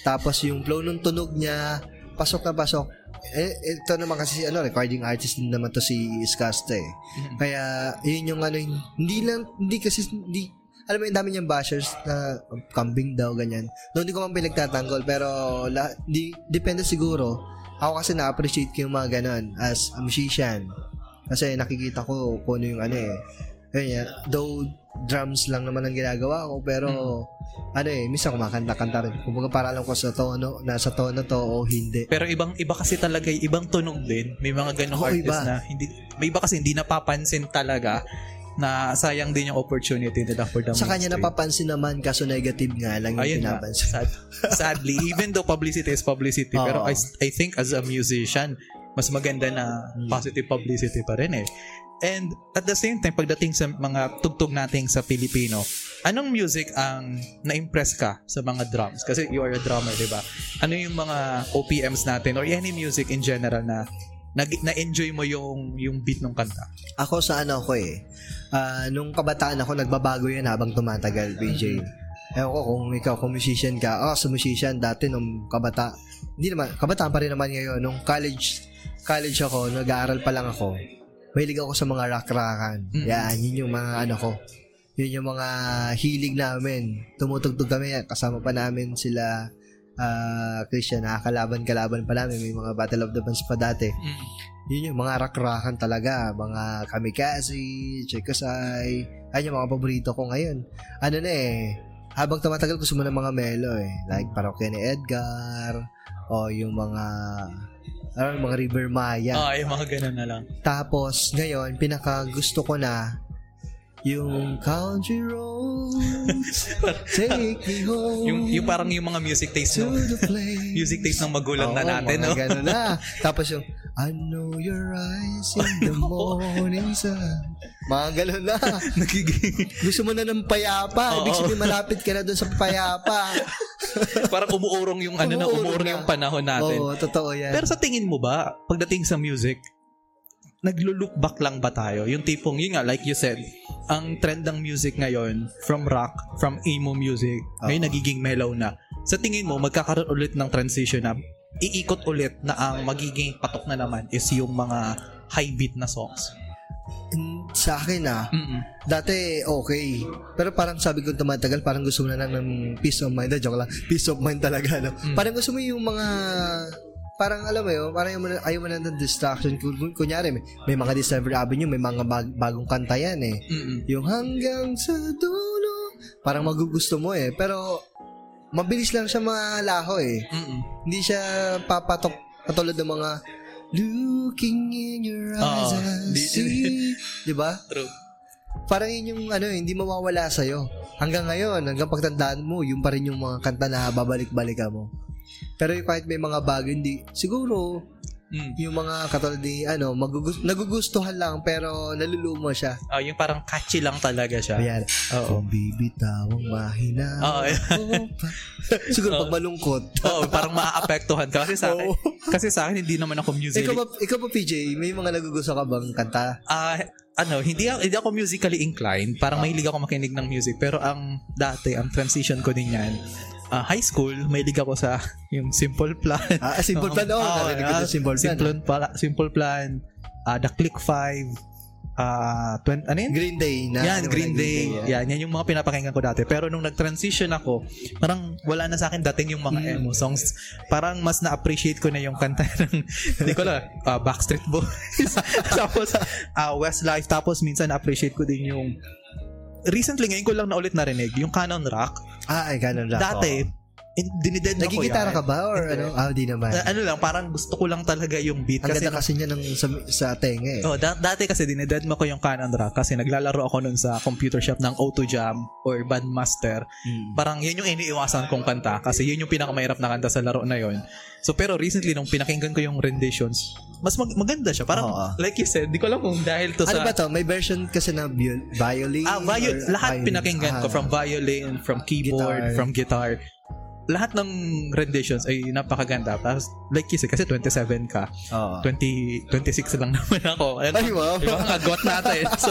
Tapos yung flow ng tunog niya, pasok na pasok. Eh, ito naman kasi ano, recording artist din naman to si Skasta eh.
Mm-mm.
Kaya yun yung ano, hindi lang, hindi kasi, hindi, alam mo yung dami niyang bashers na kambing daw, ganyan. No, hindi ko man pinagtatanggol, pero la, di, depende siguro. Ako kasi na-appreciate ko yung mga ganon as a musician. Kasi nakikita ko kung ano yung ano eh. Ayun yan. Though drums lang naman ang ginagawa ko, pero ano eh, minsan kumakanta-kanta rin. Kumbaga para alam ko sa tono, nasa tono to o hindi.
Pero ibang iba kasi talaga, ibang tunog din. May mga ganong
Oo,
artist
iba.
na hindi may iba kasi hindi napapansin talaga na sayang din yung opportunity nila for the
Sa kanya napapansin naman, kaso negative nga lang yung
Ayun
pinapansin.
Sad, sadly, [laughs] even though publicity is publicity, pero
Oo.
I, I think as a musician, mas maganda na
Hmm.
positive publicity pa rin eh. And at the same time, pagdating sa mga tugtog nating sa Filipino, anong music ang na-impress ka sa mga drums? Kasi you are a drummer, di ba? Ano yung mga OPMs natin or any music in general na na-enjoy mo yung yung beat ng kanta?
Ako sa ano ko eh. Ah, nung kabataan ako, nagbabago yan habang tumatagal, BJ. Ewan ko kung ikaw, kung musician ka. Oh, sa musician dati nung kabata. Hindi naman, kabataan pa rin naman ngayon. Nung college, college ako, nag-aaral pa lang ako. Mahilig ako sa mga rock-rockan.
Mm.
Yan, yun yung mga ano ko. Yun yung mga hilig namin. Tumutugtog kami, kasama pa namin sila ah Christian, nakakalaban-kalaban pa namin. May mga Battle of the Bands pa dati yun yung mga rock-rockan talaga, mga Kamikaze, Chekosai, ayun yung mga paborito ko ngayon. Ano na eh, habang tumatagal gusto mo ng mga melo eh, like parokya ni Edgar, o yung mga, ano, mga River Maya.
Ah, yung mga ganun na lang.
Tapos, ngayon, pinaka gusto ko na, yung country roads, [laughs] take me home
Yung, yung parang yung mga music taste no? [laughs] music taste ng magulang na
Oo,
natin,
mga
no?
ganun na. [laughs] Tapos yung, I know your eyes in the morning sun. Mga ganun na.
Nagiging,
Gusto mo na ng payapa. Ibig
Oo.
sabihin, malapit ka na doon sa payapa.
parang umuurong yung ano na,
Umuurong
umuurong
na.
yung panahon natin.
Oo, totoo yan.
Pero sa tingin mo ba, pagdating sa music, naglo-look back lang ba tayo? Yung tipong, yun nga, like you said, ang trend ng music ngayon, from rock, from emo music, may
Oo.
nagiging mellow na. Sa tingin mo, magkakaroon ulit ng transition na iikot ulit na ang magiging patok na naman is yung mga high beat na songs.
Sa akin ah,
Mm-mm.
dati okay. Pero parang sabi ko tumatagal, parang gusto mo na lang ng peace of mind. Ah, Joke lang. Peace of mind talaga. No?
Mm.
Parang gusto mo yung mga parang alam mo yun, parang ayaw mo na, ayaw mo na ng distraction. Kun- kun- Kunyari, may, may mga Discover Avenue, may mga bag- bagong kanta yan eh.
Mm-mm.
Yung hanggang sa dulo, parang magugusto mo eh. Pero, mabilis lang siya malaho eh.
Mm-mm.
Hindi siya papatok katulad ng mga looking in your eyes
Oo,
I [laughs]
di-
see. Di ba?
True.
Parang yun yung ano, hindi mawawala sa'yo. Hanggang ngayon, hanggang pagtandaan mo, yung pa rin yung mga kanta na babalik-balikan mo. Pero yung kahit may mga bago, hindi. Siguro,
Mm.
yung mga katulad ni, ano, magugus- nagugustuhan lang, pero nalulumo siya.
Ah, yung parang catchy lang talaga siya.
Ayan.
Oo.
Kung bibitawang mahina. [laughs]
Oo,
Siguro
Oo.
pag malungkot.
Oo, parang maaapektuhan ka. Kasi sa akin,
Oo.
kasi sa akin, hindi naman ako music.
ikaw, ba, ikaw ba, PJ, may mga nagugusto ka bang kanta?
Ah, ano, hindi ako, hindi ako musically inclined. Parang mahilig ako makinig ng music. Pero ang dati, ang transition ko din yan, ah, high school, mahilig ako sa [laughs] yung Simple Plan.
Ah, Simple Plan, oh,
Oo,
narinig ko
ah,
Simple Plan.
Simple, Plan, Simple Plan, ah, The Click 5, ah, 20, ano yun?
Green Day. Na,
yan,
ano,
Green
na
Day.
yan.
Yan, yan yung mga pinapakinggan ko dati. Pero nung nag-transition ako, parang wala na sa akin dating yung mga
Mm.
emo songs. Parang mas na-appreciate ko na yung kanta [laughs] ng, hindi ko lang, ah, Backstreet Boys. [laughs] tapos, ah, Westlife. Tapos minsan na-appreciate ko din yung, recently ngayon ko lang na ulit narinig, yung Canon Rock.
Ah, ay, ganun lang.
Dati,
Oo.
In- dinided ko
Nagigitara ka ba or ano? Ah, di naman.
Ah, ano lang, parang gusto ko lang talaga yung beat.
Ang
kasi
ganda kasi niya ng, sa, sa tenga eh.
Oh, da- dati kasi dineded mo ko yung Canon Rack kasi naglalaro ako nun sa computer shop ng Auto Jam or Bandmaster.
Mm.
Parang yun yung iniiwasan kong kanta kasi yun yung pinakamahirap na kanta sa laro na yun. So pero recently nung pinakinggan ko yung renditions, mas mag- maganda siya. Parang
Oo.
like you said, di ko alam kung dahil to
Ano
sa
ba to? May version kasi na viol- violin?
Ah, viol- lahat
violin?
pinakinggan ko
Ah.
from violin, from keyboard,
Guitar.
from guitar. Lahat ng renditions ay napakaganda. Tapos, like said, kasi 27 ka.
Oo.
20, 26 lang naman ako. Ano,
Ay, wow. [laughs]
Yung mga got natin. So,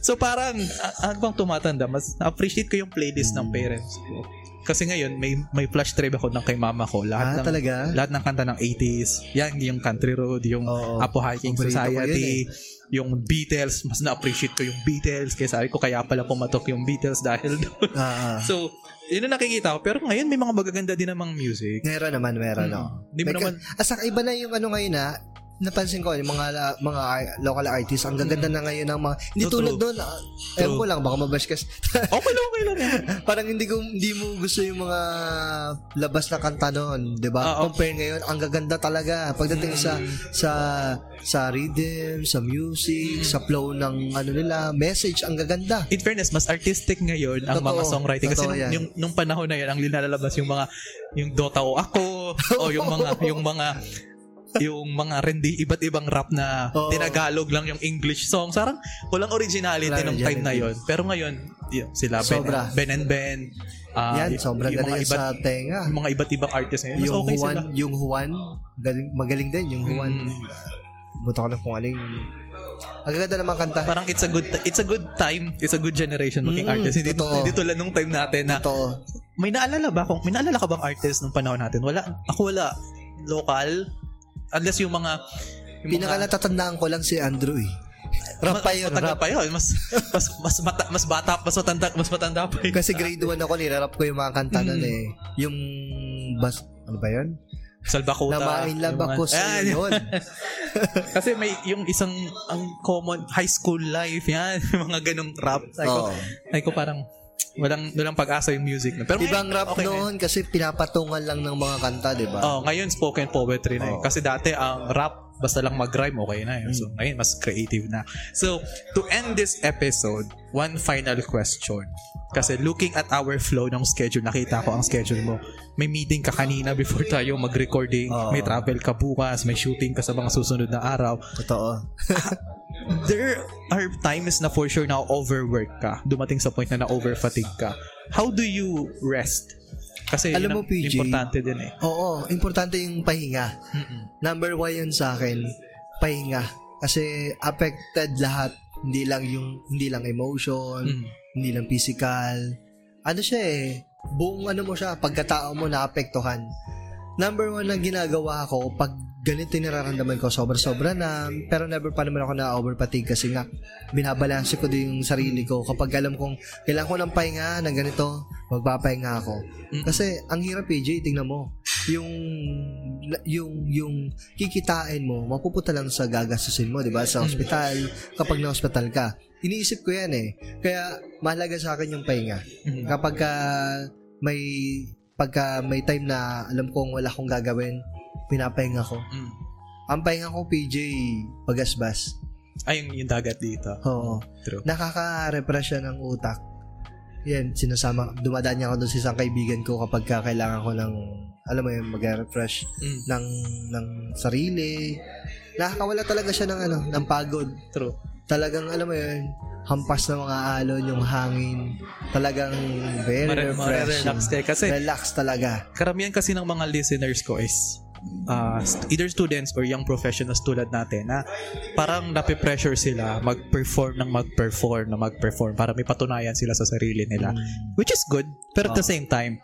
so parang, habang tumatanda, mas na-appreciate ko yung playlist ng parents ko. Kasi ngayon, may may flash drive ako ng kay mama ko. Lahat
Ah,
ng,
talaga?
Lahat ng kanta ng 80s. Yan, yung Country Road, yung
Oo.
Apo Hiking
ko yun
Society, yung Beatles. Mas na-appreciate ko yung Beatles. Kaya sabi ko, kaya pala pumatok yung Beatles dahil doon.
Ah, ah. [laughs]
so, yun ang nakikita ko. Pero ngayon, may mga magaganda din namang music.
meron naman, meron.
Mm.
no?
Di mo
Like,
naman,
Asak, iba na yung ano ngayon na napansin ko yung mga mga local artists ang gaganda na ngayon ng mga hindi
True,
tulad
true.
doon ah, ewan ko lang baka mabash kasi. [laughs]
Okay lang, okay lang. [laughs]
Parang hindi ko hindi mo gusto yung mga labas na kanta noon 'di ba?
Oo.
compare ngayon ang gaganda talaga. Pagdating sa sa sa rhythm sa music sa flow ng ano nila message ang gaganda.
In fairness, mas artistic ngayon ang mga
Totoo.
songwriting. Kasi
Totoo
nung, yung nung panahon na yun ang linalabas yung mga yung Dota o ako [laughs] o yung mga yung mga yung mga rendi iba't ibang rap na
Oo.
tinagalog lang yung English songs. Parang walang originality
Walang
nung time na yon. Pero ngayon, yun, sila Ben,
Sobra.
ben and Ben. ah,
yan sobrang galing
iba't,
sa tenga
yung mga iba't ibang artists ngayon. Mas
yung
okay
Juan
sila.
yung Juan galing, magaling din yung Juan
Mm.
buto ko na kung aling ang gaganda naman kanta
Parang it's a good it's a good time, it's a good generation making
Mm,
artists. Hindi,
totoo.
hindi tulad nung time natin na
totoo
may naalala ba kung may naalala ka bang artist nung panahon natin? Wala. Ako wala. Local. Unless yung mga yung
Pinaka
mga,
natatandaan ko lang si Andrew eh. Rap pa yun, rap.
pa yun. Mas, mas, mas, mata, mas bata, mas matanda, mas matanda pa yun.
Kasi grade 1 ako, nirarap ko yung mga kanta
Mm.
eh. Yung, bas, ano ba yun?
Salbakuta.
Namain
mga-
ako sa yun. [laughs]
Kasi may yung isang ang common high school life yan, [laughs] mga ganong rap. Sabi ko, sabi ko parang walang walang pag-asa yung music na. Pero
Ibang rap
okay
noon kasi pinapatungan lang ng mga kanta, di ba?
Oh, ngayon spoken poetry na yun.
Oo.
Kasi dati ang rap basta lang mag-rhyme okay na.
Mm.
So ngayon mas creative na. So to end this episode, one final question. Kasi looking at our flow ng schedule, nakita ko ang schedule mo. May meeting ka kanina before tayo mag-recording.
Oo.
May travel ka bukas. May shooting ka sa mga susunod na araw.
Totoo. [laughs]
There are times na for sure na overwork ka. Dumating sa point na na-overfatigue ka. How do you rest? Kasi
Alam mo, PJ,
importante din eh.
Oo, importante yung pahinga. Number one yun sa akin, pahinga. Kasi affected lahat. Hindi lang yung, hindi lang emotion,
Mm.
hindi lang physical. Ano siya eh, buong ano mo siya, pagkatao mo naapektuhan. Number one na ginagawa ko, pag ganito yung nararamdaman ko, sobra-sobra na, pero never pa naman ako na-overfatigue kasi nga, binabalanse ko din yung sarili ko. Kapag alam kong kailangan ko ng pahinga ng ganito, magpapahinga ako.
Mm.
Kasi ang hirap PJ, tingnan mo, yung yung yung kikitain mo, mapupunta lang sa gagastusin mo, 'di ba? Sa
Mm.
ospital, kapag na-hospital ka. Iniisip ko 'yan eh. Kaya mahalaga sa akin yung pahinga.
Mm.
Kapag ka may pagka may time na alam kong wala akong gagawin, pinapahinga ko.
Mm.
Ang pahinga ko PJ, pagasbas.
Ay, yung, yung dagat dito.
Oo.
True.
Nakaka-refresh ng utak. Yan, sinasama, dumadaan niya ako doon sa isang kaibigan ko kapag ka kailangan ko ng, alam mo yun, mag-refresh
Mm.
ng, ng sarili. Nakakawala talaga siya ng, ano, ng pagod.
True.
Talagang, alam mo yun, hampas na mga alon, yung hangin. Talagang very
Mare-
refreshing.
Mare-relax kayo. Kasi
Relax talaga.
karamihan kasi ng mga listeners ko is uh, either students or young professionals tulad natin na parang nape-pressure sila mag-perform ng mag-perform na mag-perform para may patunayan sila sa sarili nila. Which is good. Pero at the
Oh.
same time,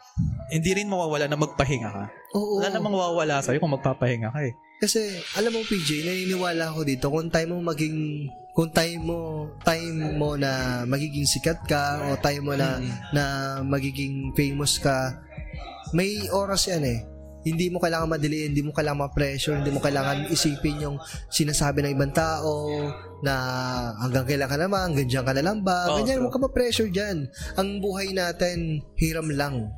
hindi rin mawawala na magpahinga ka.
Oo.
Wala namang mawawala sa'yo kung magpapahinga ka eh.
Kasi, alam mo PJ, naniniwala ako dito, kung time mo maging, kung time mo, time mo na magiging sikat ka, o time mo na,
Mm.
na magiging famous ka, may oras yan eh. Hindi mo kailangan madiliin, hindi mo kailangan ma-pressure, hindi mo kailangan isipin yung sinasabi ng ibang tao na hanggang kailan ka naman, hanggang dyan ka na lang ba,
Oo,
ganyan, huwag ka ma-pressure dyan. Ang buhay natin, hiram lang.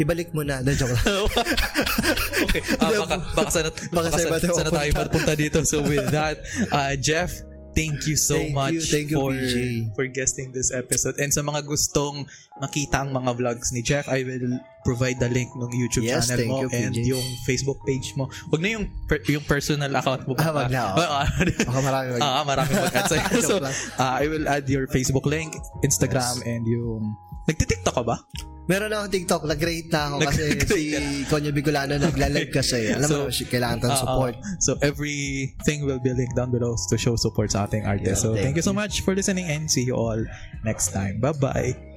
ibalik mo na. Na, joke lang. [laughs]
okay. Ah, [laughs] baka, baka sana, baka,
iba
sana, sana tayo
mapunta
dito. So with that, uh, Jeff, thank you so
Thank
much
you, thank you,
for
PJ.
for guesting this episode. And sa mga gustong makita ang mga vlogs ni Jeff, I will provide the link ng YouTube
Yes,
channel mo
you,
and
PJ.
yung Facebook page mo. Wag na yung per- yung personal account mo.
Ah, wag na, oh.
Ah, ah. [laughs]
Baka marami mag-
Ah, marami mag-add sa'yo. [laughs] So, ah, I will add your Facebook link, Instagram, and yung... Nagtitiktok ka ba?
Meron ako TikTok, nag-rate na ako kasi si Konyo Bicolano nagla-live kasi. [laughs] Alam
So,
mo, kailangan tayong support.
ah. so everything will be linked down below to show support sa ating artist.
Yeah,
so
thank
thank you so much for listening and see you all next time. Bye-bye.